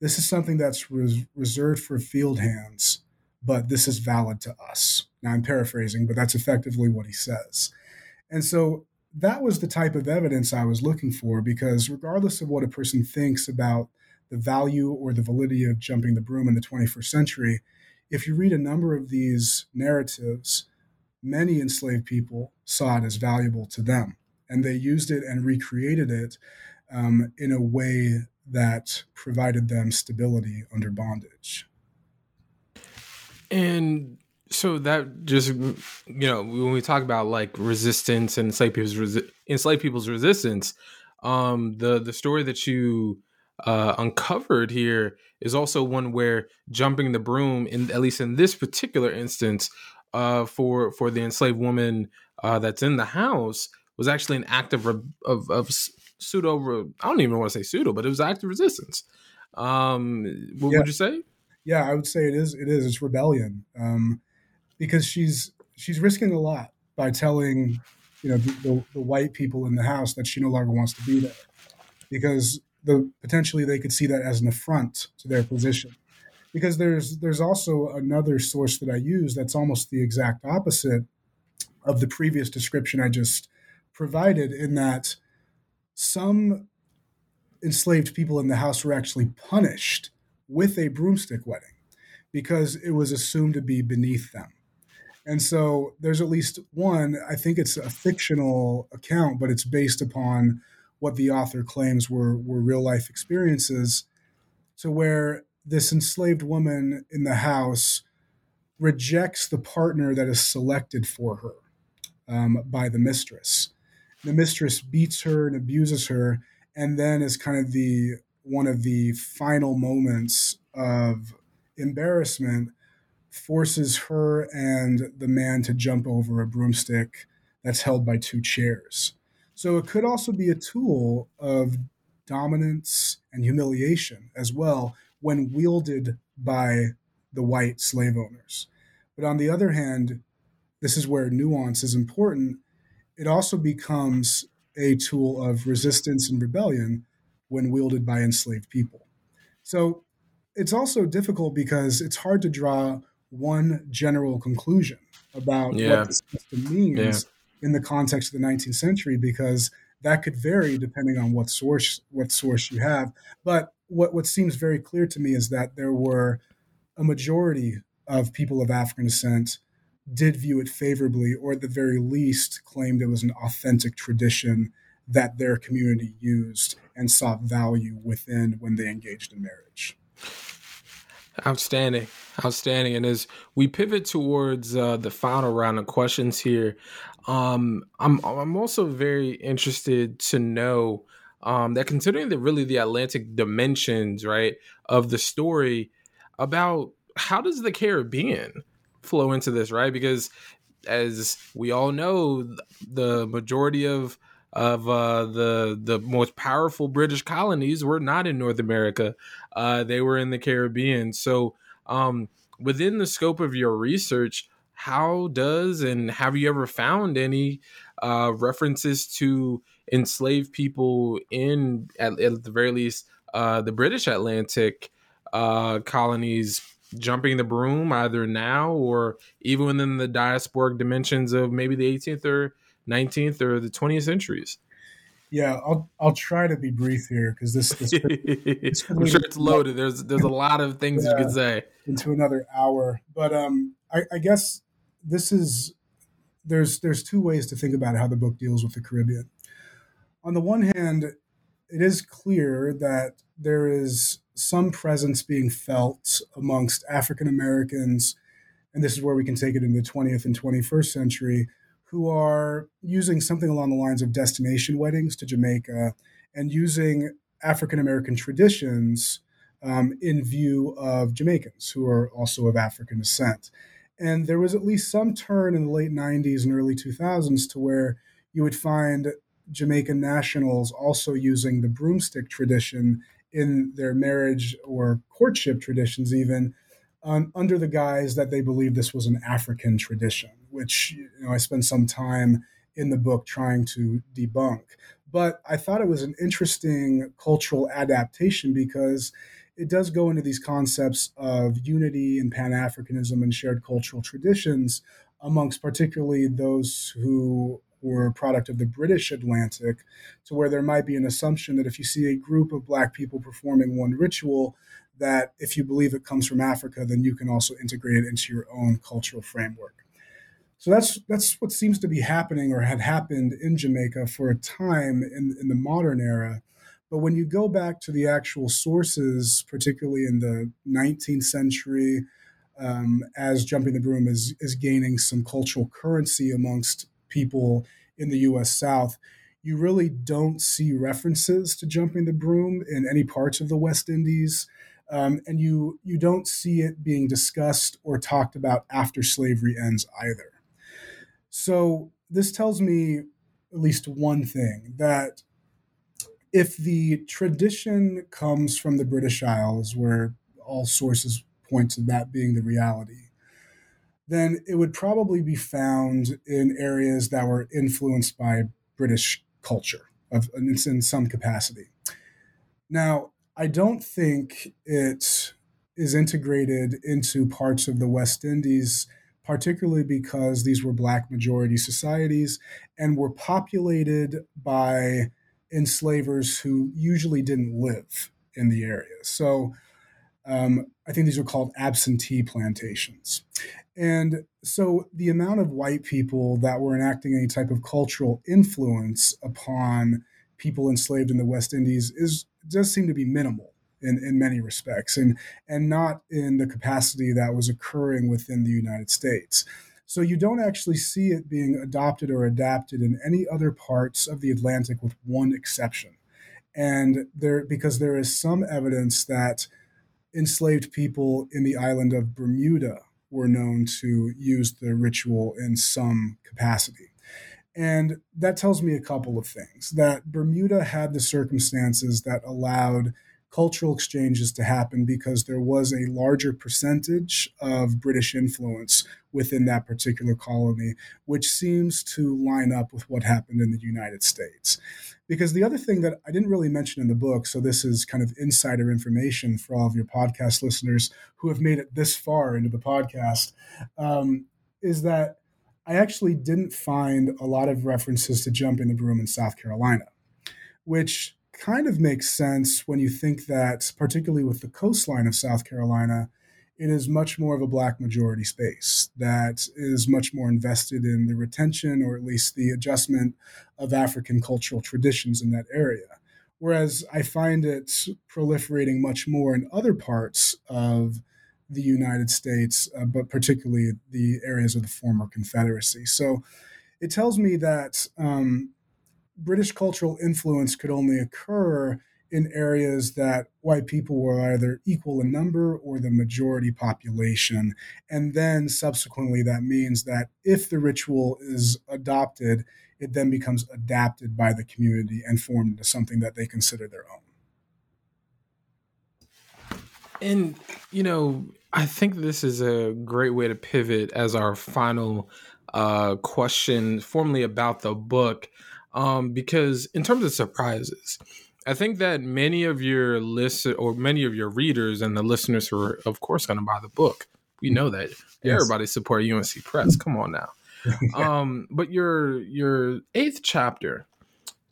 "This is something that's res- reserved for field hands." But this is valid to us. Now I'm paraphrasing, but that's effectively what he says. And so that was the type of evidence I was looking for because regardless of what a person thinks about the value or the validity of jumping the broom in the 21st century, if you read a number of these narratives, many enslaved people saw it as valuable to them and they used it and recreated it um, in a way that provided them stability under bondage.
And so that just you know when we talk about like resistance and enslaved people's resi- enslaved people's resistance, um, the the story that you uh, uncovered here is also one where jumping the broom in at least in this particular instance uh, for for the enslaved woman uh, that's in the house was actually an act of of, of pseudo I don't even want to say pseudo, but it was active resistance. Um, what yeah. would you say?
Yeah, I would say it is. It is. It's rebellion. Um, because she's she's risking a lot by telling you know the, the, the, white people in the house that she no longer wants to be there because the potentially they could see that as an affront to their position. Because there's there's also another source that I use that's almost the exact opposite of the previous description I just provided in that some enslaved people in the house were actually punished with a broomstick wedding because it was assumed to be beneath them. And so there's at least one, I think it's a fictional account, but it's based upon what the author claims were, were real life experiences, to where this enslaved woman in the house rejects the partner that is selected for her um, by the mistress. The mistress beats her and abuses her, and then is kind of the one of the final moments of embarrassment forces her and the man to jump over a broomstick that's held by two chairs. So it could also be a tool of dominance and humiliation as well when wielded by the white slave owners. But on the other hand, this is where nuance is important. It also becomes a tool of resistance and rebellion when wielded by enslaved people. So it's also difficult because it's hard to draw one general conclusion about yeah. what this system means yeah. In the context of the 19th century because that could vary depending on what source what source you have but what what seems very clear to me is that there were a majority of people of African descent did view it favorably, or at the very least claimed it was an authentic tradition that their community used and sought value within when they engaged in marriage.
Outstanding, outstanding. And as we pivot towards uh, the final round of questions here, um, I'm I'm also very interested to know um, that considering the really the Atlantic dimensions, right, of the story about how does the Caribbean flow into this, right? Because as we all know, the majority of of uh, the the most powerful British colonies were not in North America; uh, they were in the Caribbean. So, um, within the scope of your research, how does and have you ever found any uh, references to enslaved people in, at, at the very least, uh, the British Atlantic uh, colonies jumping the broom either now or even within the diasporic dimensions of maybe the 18th or 19th or the 20th centuries.
Yeah, I'll I'll try to be brief here because this, this,
this I'm sure it's loaded. There's there's a lot of things yeah, you could say
into another hour, but um, I, I guess this is there's there's two ways to think about how the book deals with the Caribbean. On the one hand, it is clear that there is some presence being felt amongst African Americans, and this is where we can take it in the 20th and 21st century, who are using something along the lines of destination weddings to Jamaica and using African American traditions um, in view of Jamaicans who are also of African descent. And there was at least some turn in the late 90s and early 2000s to where you would find Jamaican nationals also using the broomstick tradition in their marriage or courtship traditions, even um, under the guise that they believe this was an African tradition, which you know, I spent some time in the book trying to debunk. But I thought it was an interesting cultural adaptation because it does go into these concepts of unity and Pan Africanism and shared cultural traditions amongst particularly those who were a product of the British Atlantic, to where there might be an assumption that if you see a group of Black people performing one ritual, that if you believe it comes from Africa, then you can also integrate it into your own cultural framework. So that's that's what seems to be happening or had happened in Jamaica for a time in, in the modern era. But when you go back to the actual sources, particularly in the 19th century, um, as jumping the broom is, is gaining some cultural currency amongst people in the US South, you really don't see references to jumping the broom in any parts of the West Indies. Um, and you you don't see it being discussed or talked about after slavery ends either. So this tells me at least one thing that if the tradition comes from the British Isles, where all sources point to that being the reality, then it would probably be found in areas that were influenced by British culture of, in some capacity. Now, I don't think it is integrated into parts of the West Indies, particularly because these were Black majority societies and were populated by enslavers who usually didn't live in the area. So um, I think these are called absentee plantations. And so the amount of white people that were enacting any type of cultural influence upon people enslaved in the West Indies is does seem to be minimal in, in many respects and and not in the capacity that was occurring within the United States. So you don't actually see it being adopted or adapted in any other parts of the Atlantic with one exception. And there because there is some evidence that enslaved people in the island of Bermuda were known to use the ritual in some capacity. And that tells me a couple of things that Bermuda had the circumstances that allowed cultural exchanges to happen because there was a larger percentage of British influence within that particular colony, which seems to line up with what happened in the United States. Because the other thing that I didn't really mention in the book, so this is kind of insider information for all of your podcast listeners who have made it this far into the podcast, um, is that I actually didn't find a lot of references to jumping the broom in South Carolina, which kind of makes sense when you think that, particularly with the coastline of South Carolina, it is much more of a black majority space that is much more invested in the retention or at least the adjustment of African cultural traditions in that area. Whereas I find it proliferating much more in other parts of the United States, uh, but particularly the areas of the former Confederacy. So it tells me that um, British cultural influence could only occur in areas that white people were either equal in number or the majority population. And then subsequently, that means that if the ritual is adopted, it then becomes adapted by the community and formed into something that they consider their own.
And, you know, I think this is a great way to pivot as our final uh, question, formally about the book. Um, because in terms of surprises, I think that many of your list or many of your readers and the listeners who are, of course, going to buy the book, we know that yes. everybody support UNC Press. Come on now. um, but your your eighth chapter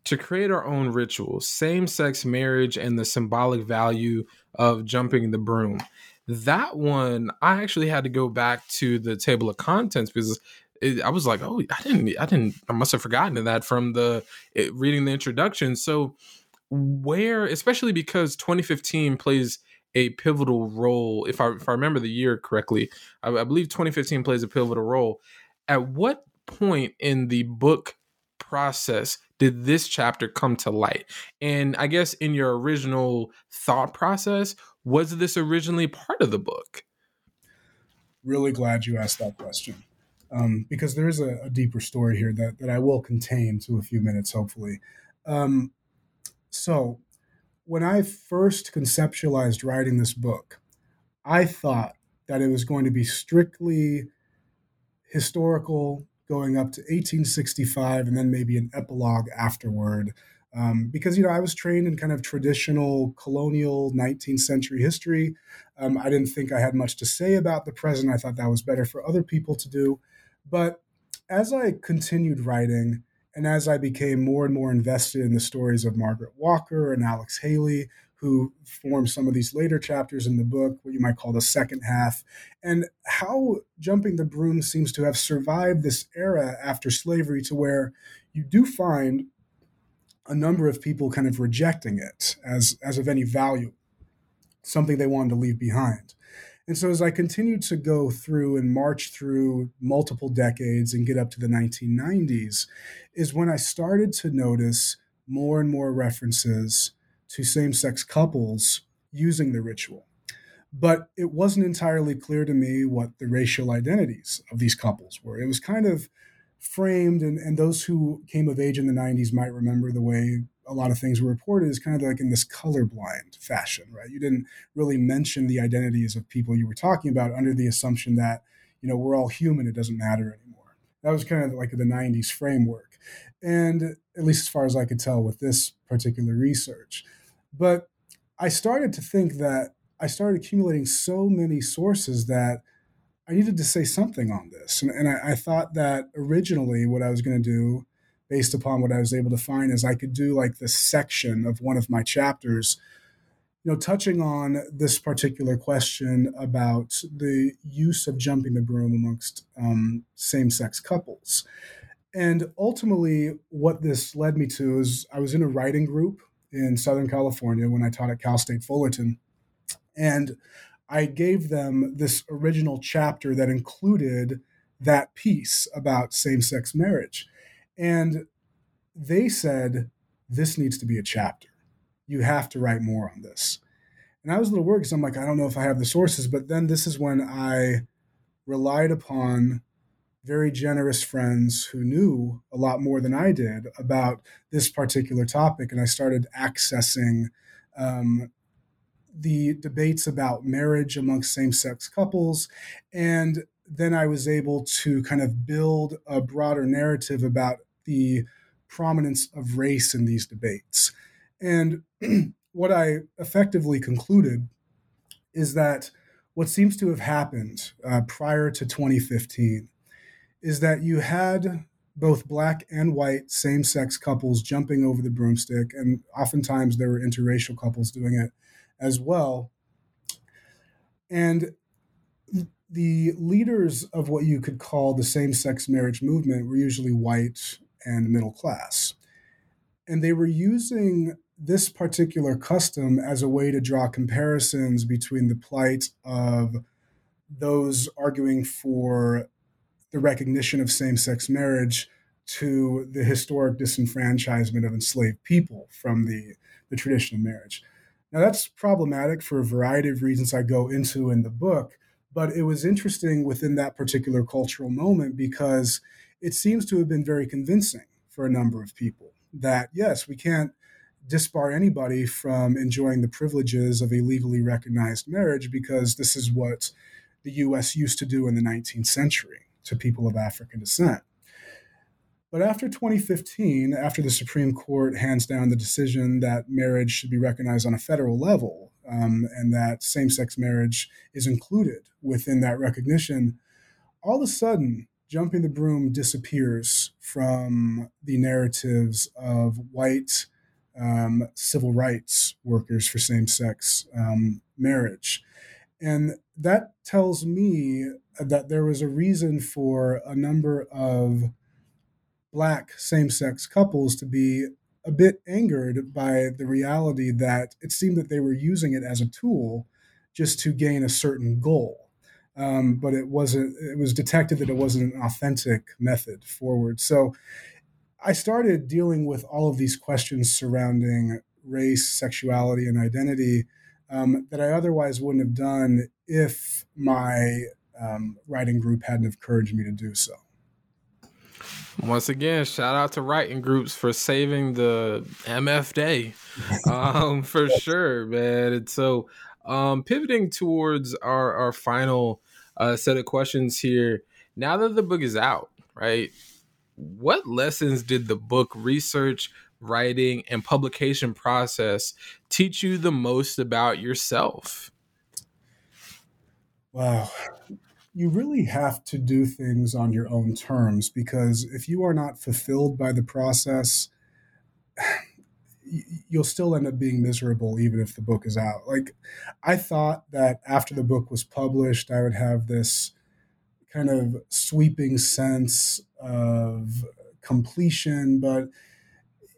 to create our own rituals, same sex marriage, and the symbolic value of jumping the broom. That one, I actually had to go back to the table of contents because it, I was like, oh, I didn't, I didn't, I must have forgotten that from the it, reading the introduction. So where, especially because 2015 plays a pivotal role, if I if I remember the year correctly, I, I believe 2015 plays a pivotal role. At what point in the book process did this chapter come to light? And I guess in your original thought process, was this originally part of the book?
Really glad you asked that question. Um, because there is a, a, deeper story here that, that I will contain to a few minutes, hopefully. Um, so, when I first conceptualized writing this book, I thought that it was going to be strictly historical, going up to 1865, and then maybe an epilogue afterward. Um, because you know I was trained in kind of traditional colonial 19th century history. Um, I didn't think I had much to say about the present. I thought that was better for other people to do. But as I continued writing, and as I became more and more invested in the stories of Margaret Walker and Alex Haley, who form some of these later chapters in the book, what you might call the second half, and how jumping the broom seems to have survived this era after slavery to where you do find a number of people kind of rejecting it as, as of any value, something they wanted to leave behind. And so as I continued to go through and march through multiple decades and get up to the 1990s, is when I started to notice more and more references to same sex couples using the ritual. But it wasn't entirely clear to me what the racial identities of these couples were. It was kind of framed, and, and those who came of age in the 90s might remember the way a lot of things were reported is kind of like in this colorblind fashion, right? You didn't really mention the identities of people you were talking about under the assumption that, you know, we're all human, it doesn't matter anymore. That was kind of like the 90s framework. And at least as far as I could tell with this particular research. But I started to think that I started accumulating so many sources that I needed to say something on this. And, and I, I thought that originally what I was going to do based upon what I was able to find is I could do like this section of one of my chapters, you know, touching on this particular question about the use of jumping the broom amongst um, same sex couples. And ultimately, what this led me to is I was in a writing group in Southern California when I taught at Cal State Fullerton. And I gave them this original chapter that included that piece about same sex marriage. And they said, this needs to be a chapter. You have to write more on this. And I was a little worried because I'm like, I don't know if I have the sources. But then this is when I relied upon very generous friends who knew a lot more than I did about this particular topic. And I started accessing um, the debates about marriage amongst same sex couples. And then I was able to kind of build a broader narrative about the prominence of race in these debates. And what I effectively concluded is that what seems to have happened uh, prior to 2015 is that you had both black and white same sex couples jumping over the broomstick, and oftentimes there were interracial couples doing it as well. And the leaders of what you could call the same sex marriage movement were usually white and middle class. And they were using this particular custom as a way to draw comparisons between the plight of those arguing for the recognition of same sex marriage to the historic disenfranchisement of enslaved people from the, the tradition of marriage. Now, that's problematic for a variety of reasons I go into in the book, but it was interesting within that particular cultural moment because it seems to have been very convincing for a number of people that, yes, we can't disbar anybody from enjoying the privileges of a legally recognized marriage because this is what the US used to do in the 19th century to people of African descent. But after 2015, after the Supreme Court hands down the decision that marriage should be recognized on a federal level um, and that same sex marriage is included within that recognition, all of a sudden, jumping the broom disappears from the narratives of white um, civil rights workers for same sex um, marriage. And that tells me that there was a reason for a number of black same sex couples to be a bit angered by the reality that it seemed that they were using it as a tool just to gain a certain goal. Um, but it wasn't, it was detected that it wasn't an authentic method forward. So I started dealing with all of these questions surrounding race, sexuality, and identity um, that I otherwise wouldn't have done if my um, writing group hadn't encouraged me to do so.
Once again, shout out to writing groups for saving the MF day, um, for sure, man. And so, um, pivoting towards our our final uh, set of questions here. Now that the book is out, right? what lessons did the book research, writing, and publication process teach you the most about yourself?
Wow. You really have to do things on your own terms because if you are not fulfilled by the process, you'll still end up being miserable even if the book is out. Like, I thought that after the book was published, I would have this kind of sweeping sense of completion, but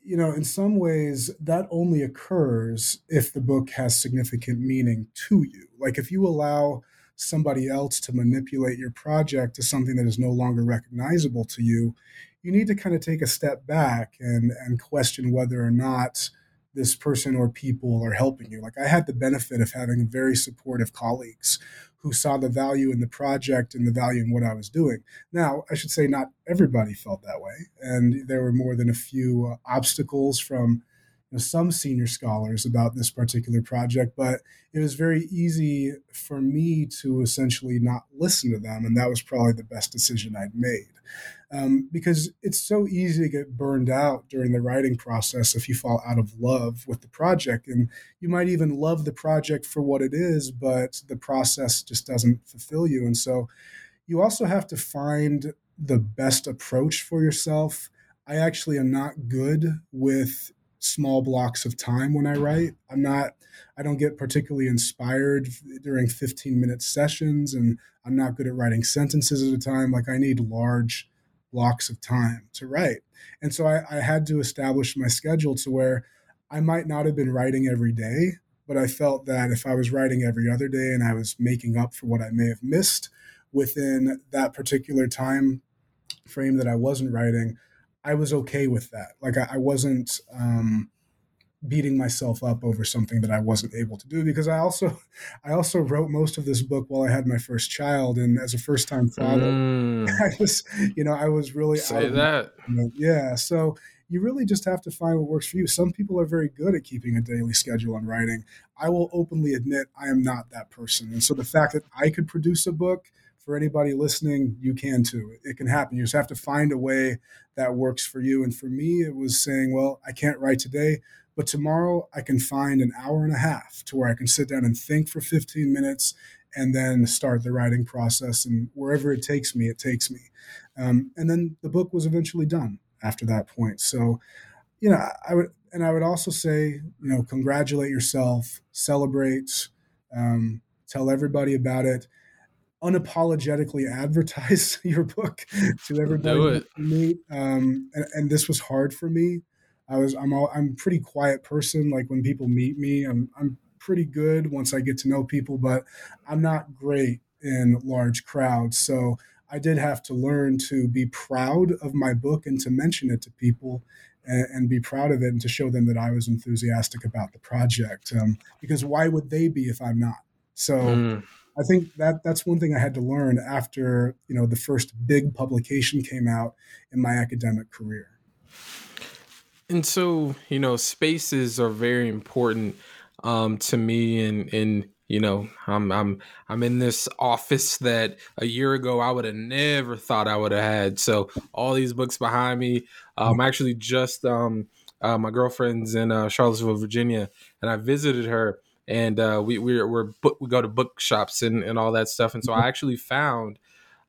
you know, in some ways, that only occurs if the book has significant meaning to you. Like if you allow somebody else to manipulate your project to something that is no longer recognizable to you, you need to kind of take a step back and and question whether or not this person or people are helping you. Like I had the benefit of having very supportive colleagues who saw the value in the project and the value in what I was doing. Now, I should say not everybody felt that way, and there were more than a few uh, obstacles from know, some senior scholars about this particular project, but it was very easy for me to essentially not listen to them, and that was probably the best decision I'd made. Um, because it's so easy to get burned out during the writing process if you fall out of love with the project. And you might even love the project for what it is, but the process just doesn't fulfill you. And so you also have to find the best approach for yourself. I actually am not good with small blocks of time when I write. I'm not, I don't get particularly inspired during 15 minute sessions, and I'm not good at writing sentences at a time. Like, I need large blocks of time to write. And so I, I had to establish my schedule to where I might not have been writing every day, but I felt that if I was writing every other day and I was making up for what I may have missed within that particular time frame that I wasn't writing, I was okay with that. Like I, I wasn't um, beating myself up over something that I wasn't able to do because I also I also wrote most of this book while I had my first child. And as a first time father mm. I was you know I was really
say that.
yeah. So you really just have to find what works for you. Some people are very good at keeping a daily schedule and writing. I will openly admit I am not that person. And so the fact that I could produce a book for anybody listening, you can too. It can happen. You just have to find a way that works for you. And for me, it was saying, well, I can't write today, but tomorrow I can find an hour and a half to where I can sit down and think for 15 minutes and then start the writing process. And wherever it takes me, it takes me. Um, and then the book was eventually done after that point. So, you know, I would, and I would also say, you know, congratulate yourself, celebrate, um, tell everybody about it, unapologetically advertise your book to everybody meet. Um, and, and, this was hard for me. I was, I'm, all, I'm a pretty quiet person. Like when people meet me, I'm, I'm pretty good once I get to know people, but I'm not great in large crowds. So I did have to learn to be proud of my book and to mention it to people and, and be proud of it and to show them that I was enthusiastic about the project. Um, because why would they be if I'm not? So mm. I think that that's one thing I had to learn after you know the first big publication came out in my academic career.
And so you know, spaces are very important um, to me, and and you know i'm i'm i'm in this office that a year ago i would have never thought i would have had so all these books behind me i'm um, actually just um uh, my girlfriend's in uh, charlottesville virginia and i visited her and uh, we we're, we're book, we go to bookshops and, and all that stuff and so i actually found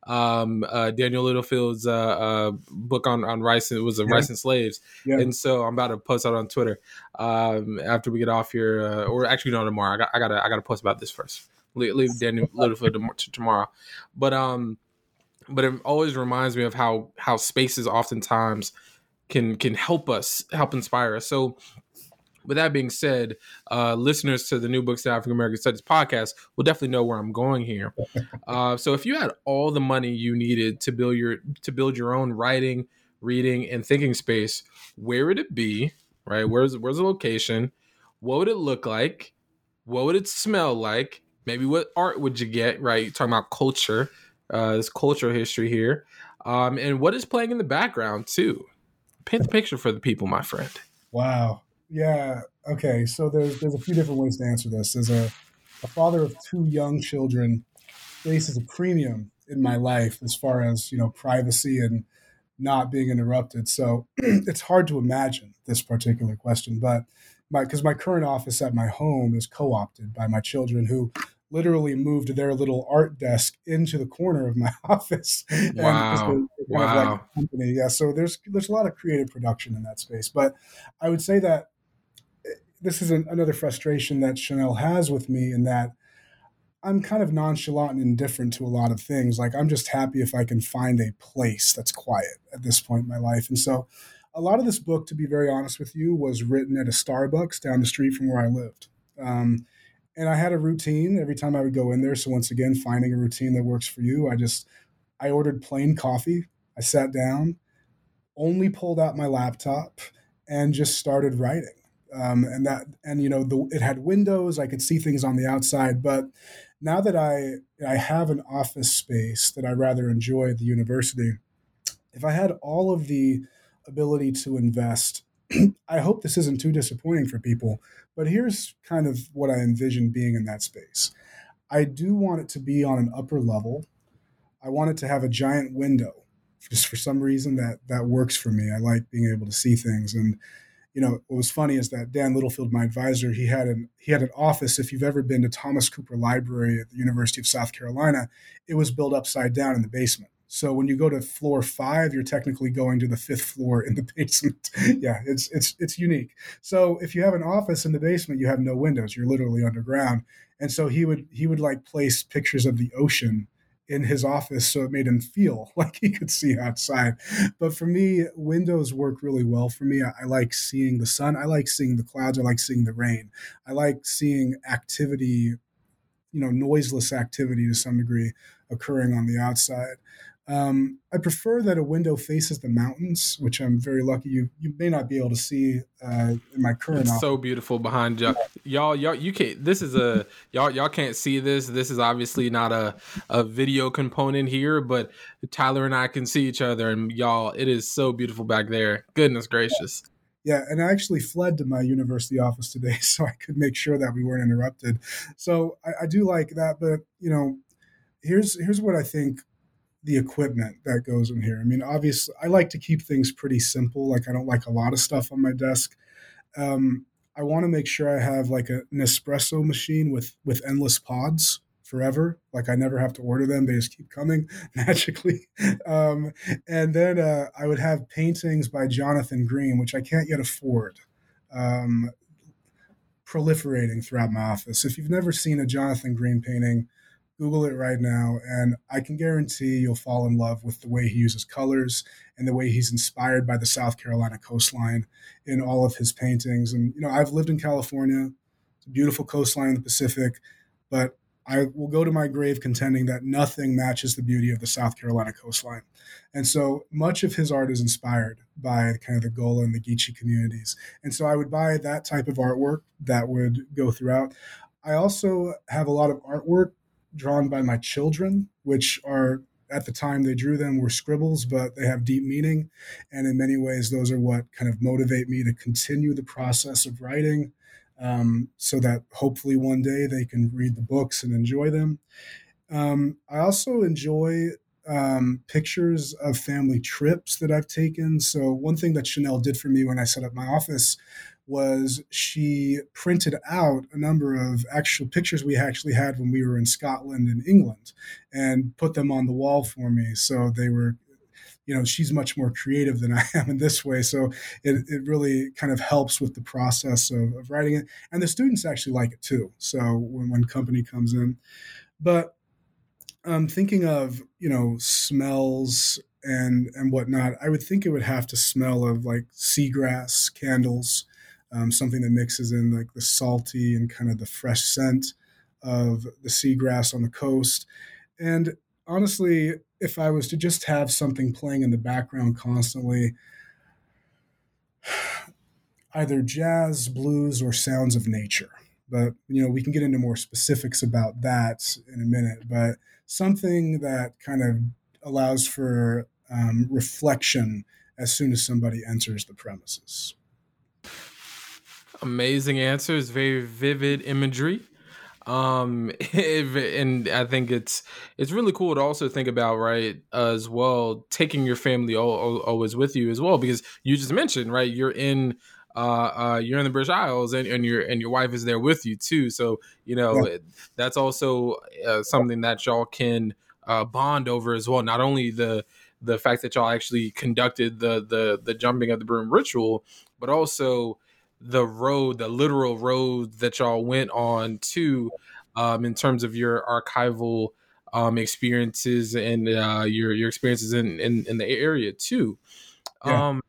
um, uh, Daniel Littlefield's uh, uh, book on on rice. It was a yeah. rice and slaves, yeah. and so I'm about to post that on Twitter um, after we get off here, uh, or actually no tomorrow. I got I gotta I gotta post about this first. Leave, leave Daniel Littlefield to, tomorrow, but um, but it always reminds me of how how spaces oftentimes can can help us help inspire us. So with that being said, uh, listeners to the New Books in African American Studies podcast will definitely know where I'm going here. Uh, so, if you had all the money you needed to build your to build your own writing, reading, and thinking space, where would it be? Right? Where's where's the location? What would it look like? What would it smell like? Maybe what art would you get? Right? You're talking about culture, uh, this cultural history here, um, and what is playing in the background too. Paint the picture for the people, my friend.
Wow. Yeah. Okay. So there's there's a few different ways to answer this. As a, a father of two young children, faces a premium in my life as far as you know privacy and not being interrupted. So it's hard to imagine this particular question, but my because my current office at my home is co-opted by my children who literally moved their little art desk into the corner of my office.
Wow. wow.
Like company. Yeah. So there's there's a lot of creative production in that space. But I would say that this is an, another frustration that Chanel has with me in that I'm kind of nonchalant and indifferent to a lot of things. Like I'm just happy if I can find a place that's quiet at this point in my life. And so a lot of this book, to be very honest with you, was written at a Starbucks down the street from where I lived. Um, and I had a routine every time I would go in there. So once again, finding a routine that works for you, I just I ordered plain coffee. I sat down, only pulled out my laptop, and just started writing um, and that and you know the, it had windows. I could see things on the outside. But now that i i have an office space that i rather enjoy at the university if i had all of the ability to invest i hope this isn't too disappointing for people. But here's kind of what i envision being in that space. I do want it to be on an upper level. I want it to have a giant window just for some reason that that works for me. I like being able to see things. And you know, what was funny is that Dan Littlefield, my advisor, he had an he had an office. If you've ever been to Thomas Cooper Library at the University of South Carolina, it was built upside down in the basement. So when you go to floor five, you're technically going to the fifth floor in the basement. yeah, it's it's it's unique. So if you have an office in the basement, you have no windows. You're literally underground. And so he would he would like place pictures of the ocean in his office so it made him feel like he could see outside. But for me windows work really well for me. I, I, like seeing the sun. I like seeing the clouds. I like seeing the rain. I like seeing activity you know noiseless activity to some degree occurring on the outside um, I prefer that a window faces the mountains, which I'm very lucky. You you may not be able to see uh, in my current.
It's so beautiful behind y'all. Y'all, y'all, you can't. This is a y'all. Y'all can't see this. This is obviously not a a video component here, but Tyler and I can see each other, and y'all, it is so beautiful back there. Goodness gracious.
Yeah, and I actually fled to my university office today so I could make sure that we weren't interrupted. So I, I do like that, but you know, here's here's what I think the equipment that goes in here. I mean, obviously, I like to keep things pretty simple. Like, I don't like a lot of stuff on my desk. Um, I want to make sure I have like a, an espresso machine with with endless pods forever. Like I never have to order them; they just keep coming magically. Um, and then uh, I would have paintings by Jonathan Green, which I can't yet afford. Um, proliferating throughout my office. If you've never seen a Jonathan Green painting, Google it right now, and I can guarantee you'll fall in love with the way he uses colors and the way he's inspired by the South Carolina coastline in all of his paintings. And, you know, I've lived in California, it's a beautiful coastline in the Pacific, but I will go to my grave contending that nothing matches the beauty of the South Carolina coastline. And so much of his art is inspired by kind of the Gullah and the Geechee communities. And so I would buy that type of artwork that would go throughout. I also have a lot of artwork drawn by my children, which are at the time they drew them were scribbles, but they have deep meaning. And in many ways, those are what kind of motivate me to continue the process of writing um, so that hopefully one day they can read the books and enjoy them. Um, I also enjoy um, pictures of family trips that I've taken. So, one thing that Chanel did for me when I set up my office was she printed out a number of actual pictures we actually had when we were in Scotland and England and put them on the wall for me. So they were, you know, she's much more creative than I am in this way. So it, it really kind of helps with the process of, of writing it. And the students actually like it too. So when, when company comes in. But um, thinking of, you know, smells and and whatnot, I would think it would have to smell of like seagrass, candles, um, something that mixes in like the salty and kind of the fresh scent of the seagrass on the coast. And honestly, if I was to just have something playing in the background constantly, either jazz, blues, or sounds of nature. But you know, we can get into more specifics about that in a minute. But something that kind of allows for um, reflection as soon as somebody enters the premises
amazing answers, very vivid imagery. Um, and I think it's it's really cool to also think about, right, as well, taking your family always with you as well, because you just mentioned, right, you're in uh, uh, you're in the British Isles and, and your and your wife is there with you too. So you know yeah. that's also uh, something that y'all can uh, bond over as well. Not only the the fact that y'all actually conducted the the the jumping of the broom ritual, but also the road, the literal road that y'all went on to, um, in terms of your archival um, experiences and uh, your your experiences in, in, in the area too. Yeah. Um,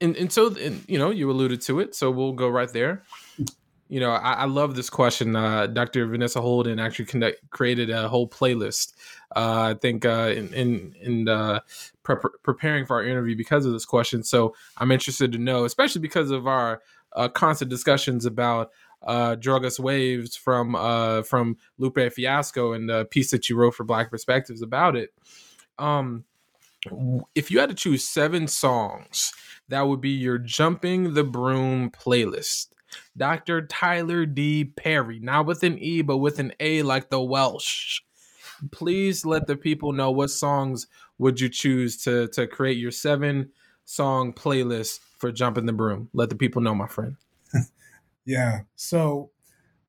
and and so and, you know you alluded to it, so we'll go right there. You know, I, I love this question. Uh, Dr. Vanessa Holden actually connect, created a whole playlist. Uh, I think uh, in in, in uh, preparing for our interview because of this question. So I'm interested to know, especially because of our uh, constant discussions about uh, Waves from uh, from Lupe Fiasco and the piece that you wrote for Black Perspectives about it. Um, if you had to choose seven songs, that would be your Jumping the Broom playlist. Dr. Tyler D. Parry, not with an E, but with an A like the Welsh. Please let the people know what songs would you choose to to create your seven song playlist for jumping the broom. Let the people know, my friend.
yeah. So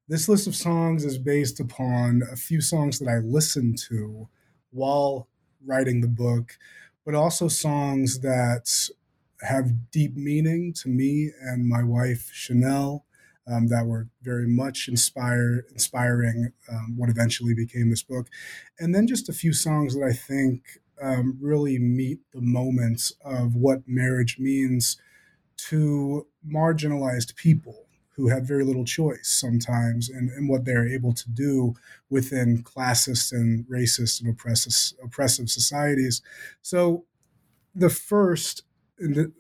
this list of songs is based upon a few songs that I listened to while writing the book, but also songs that have deep meaning to me and my wife Chanel. Um, that were very much inspire, inspiring um, what eventually became this book. And then just a few songs that I think um, really meet the moments of what marriage means to marginalized people who have very little choice sometimes in, in what they're able to do within classist and racist and oppressive, oppressive societies. So, the first, the,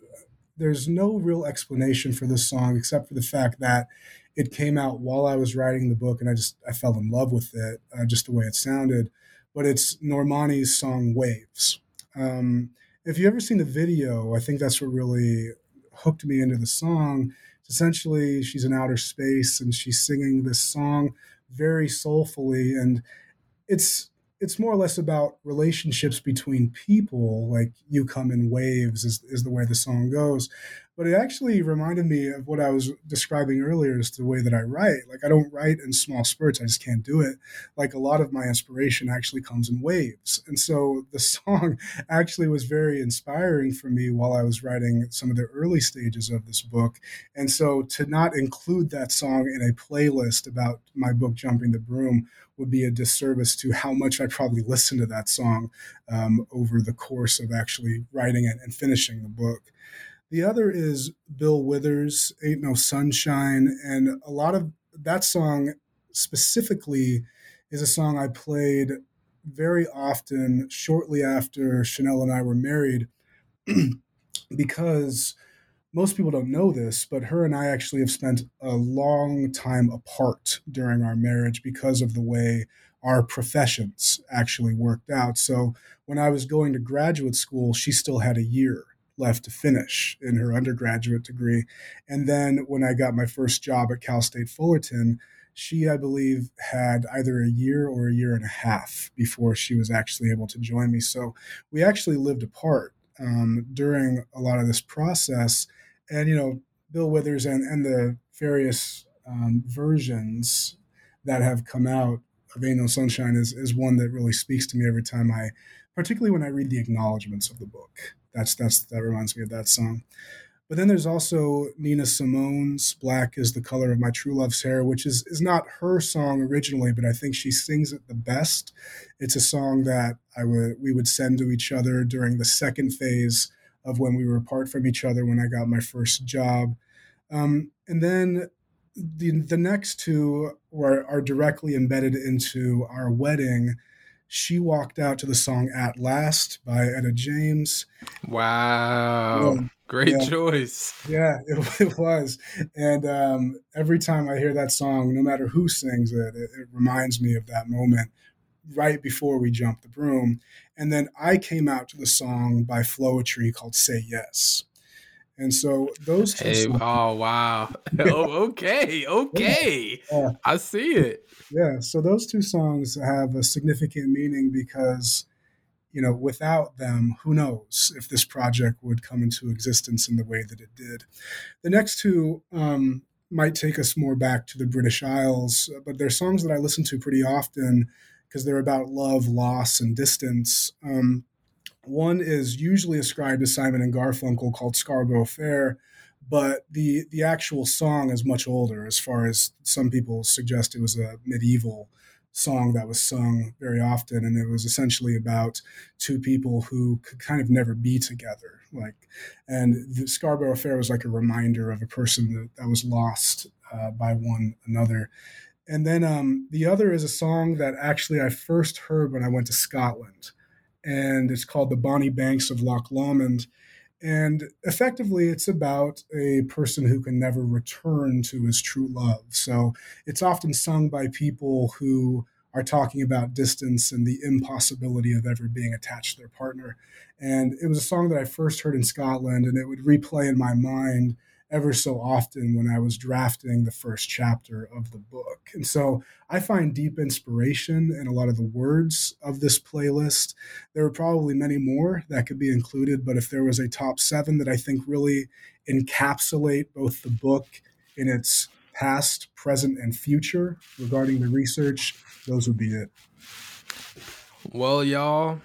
there's no real explanation for this song except for the fact that it came out while I was writing the book, and I just I fell in love with it, uh, just the way it sounded. But it's Normani's song "Waves." Um, if you ever seen the video, I think that's what really hooked me into the song. Essentially, she's in outer space and she's singing this song very soulfully, and it's it's more or less about relationships between people. Like you come in waves is, is the way the song goes. But it actually reminded me of what I was describing earlier as the way that I write. Like I don't write in small spurts. I just can't do it. Like a lot of my inspiration actually comes in waves. And so the song actually was very inspiring for me while I was writing some of the early stages of this book. And so to not include that song in a playlist about my book Jumping the Broom would be a disservice to how much I probably listened to that song um, over the course of actually writing it and finishing the book. The other is Bill Withers, Ain't No Sunshine. And a lot of that song specifically is a song I played very often shortly after Chanel and I were married because most people don't know this, but her and I actually have spent a long time apart during our marriage because of the way our professions actually worked out. So when I was going to graduate school, she still had a year left to finish in her undergraduate degree. And then when I got my first job at Cal State Fullerton, she, I believe, had either a year or a year and a half before she was actually able to join me. So we actually lived apart um, during a lot of this process and you know Bill Withers and and the various um, versions that have come out of Ain't No Sunshine is is one that really speaks to me every time I, particularly when I read the acknowledgments of the book. That's that's that reminds me of that song. But then there's also Nina Simone's "Black Is the Color of My True Love's Hair," which is is not her song originally, but I think she sings it the best. It's a song that I would we would send to each other during the second phase of when we were apart from each other when I got my first job. Um, and then the, the next two were, are directly embedded into our wedding. She walked out to the song At Last by Etta James.
Wow. Yeah, Great
yeah.
choice.
Yeah, it, it was. And um, every time I hear that song, no matter who sings it, it, it reminds me of that moment right before we jumped the broom. And then I came out to the song by Floetry called Say Yes. And so those two
hey, songs, oh wow. oh, okay, okay. Yeah. I see it.
Yeah. So those two songs have a significant meaning because, you know, without them, who knows if this project would come into existence in the way that it did. The next two um, might take us more back to the British Isles, but they're songs that I listen to pretty often because they're about love, loss, and distance. Um, one is usually ascribed to Simon and Garfunkel called Scarborough Fair, but the the actual song is much older. As far as some people suggest, it was a medieval song that was sung very often, and it was essentially about two people who could kind of never be together. Like, and the Scarborough Fair was like a reminder of a person that, that was lost uh, by one another. And then um, the other is a song that actually I first heard when I went to Scotland, and it's called "The Bonnie Banks of Loch Lomond." And effectively, it's about a person who can never return to his true love. So it's often sung by people who are talking about distance and the impossibility of ever being attached to their partner. And it was a song that I first heard in Scotland, and it would replay in my mind ever so often when I was drafting the first chapter of the book. And so I find deep inspiration in a lot of the words of this playlist. There are probably many more that could be included, but if there was a top seven that I think really encapsulate both the book in its past, present, and future regarding the research, those would be it.
Well, y'all,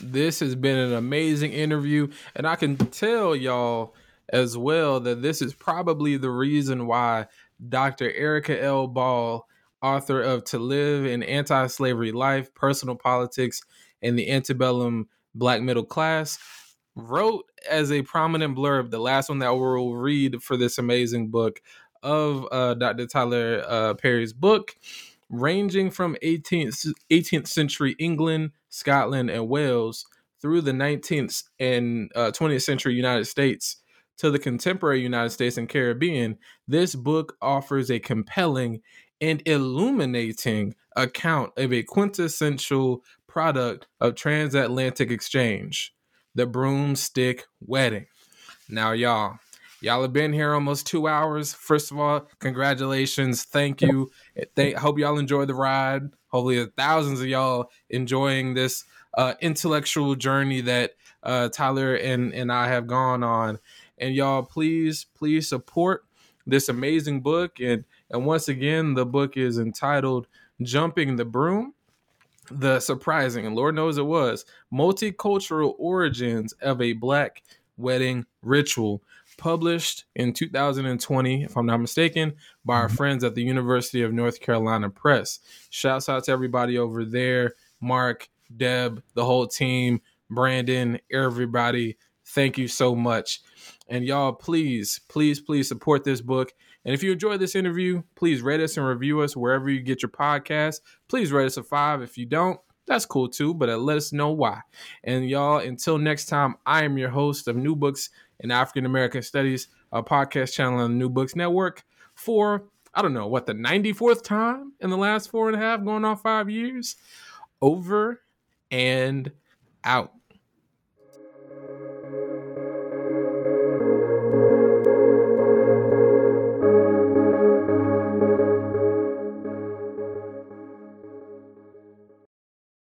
this has been an amazing interview, and I can tell y'all as well that this is probably the reason why Dr. Erica L. Ball, author of To Live an Anti Slavery Life, Personal Politics, and the Antebellum Black Middle Class, wrote as a prominent blurb, the last one that we'll read for this amazing book of uh, Dr. Tyler uh, Parry's book, ranging from 18th, 18th century England, Scotland, and Wales through the 19th and uh, 20th century United States to the contemporary United States and Caribbean, this book offers a compelling and illuminating account of a quintessential product of transatlantic exchange the broomstick wedding. Now, y'all, Y'all have been here almost two hours. First of all, congratulations. Thank you. Thank, hope y'all enjoy the ride. Hopefully, thousands of y'all enjoying this uh, intellectual journey that uh, Tyler and, and I have gone on. And y'all, please, please support this amazing book. And, and once again, the book is entitled Jumping the Broom the surprising, and Lord knows it was, multicultural origins of a black wedding ritual, published in 2020, if I'm not mistaken, by our mm-hmm. friends at the University of North Carolina Press. Shouts out to everybody over there Mark, Deb, the whole team, Brandon, everybody. Thank you so much. And y'all, please, please, please support this book. And if you enjoyed this interview, please rate us and review us wherever you get your podcast. Please rate us a five. If you don't, that's cool too, but let us know why. And y'all, until next time, I am your host of New Books in African American Studies, a podcast channel on the New Books Network for, I don't know, what, the 94th time in the last four and a half, going on five years? Over and out.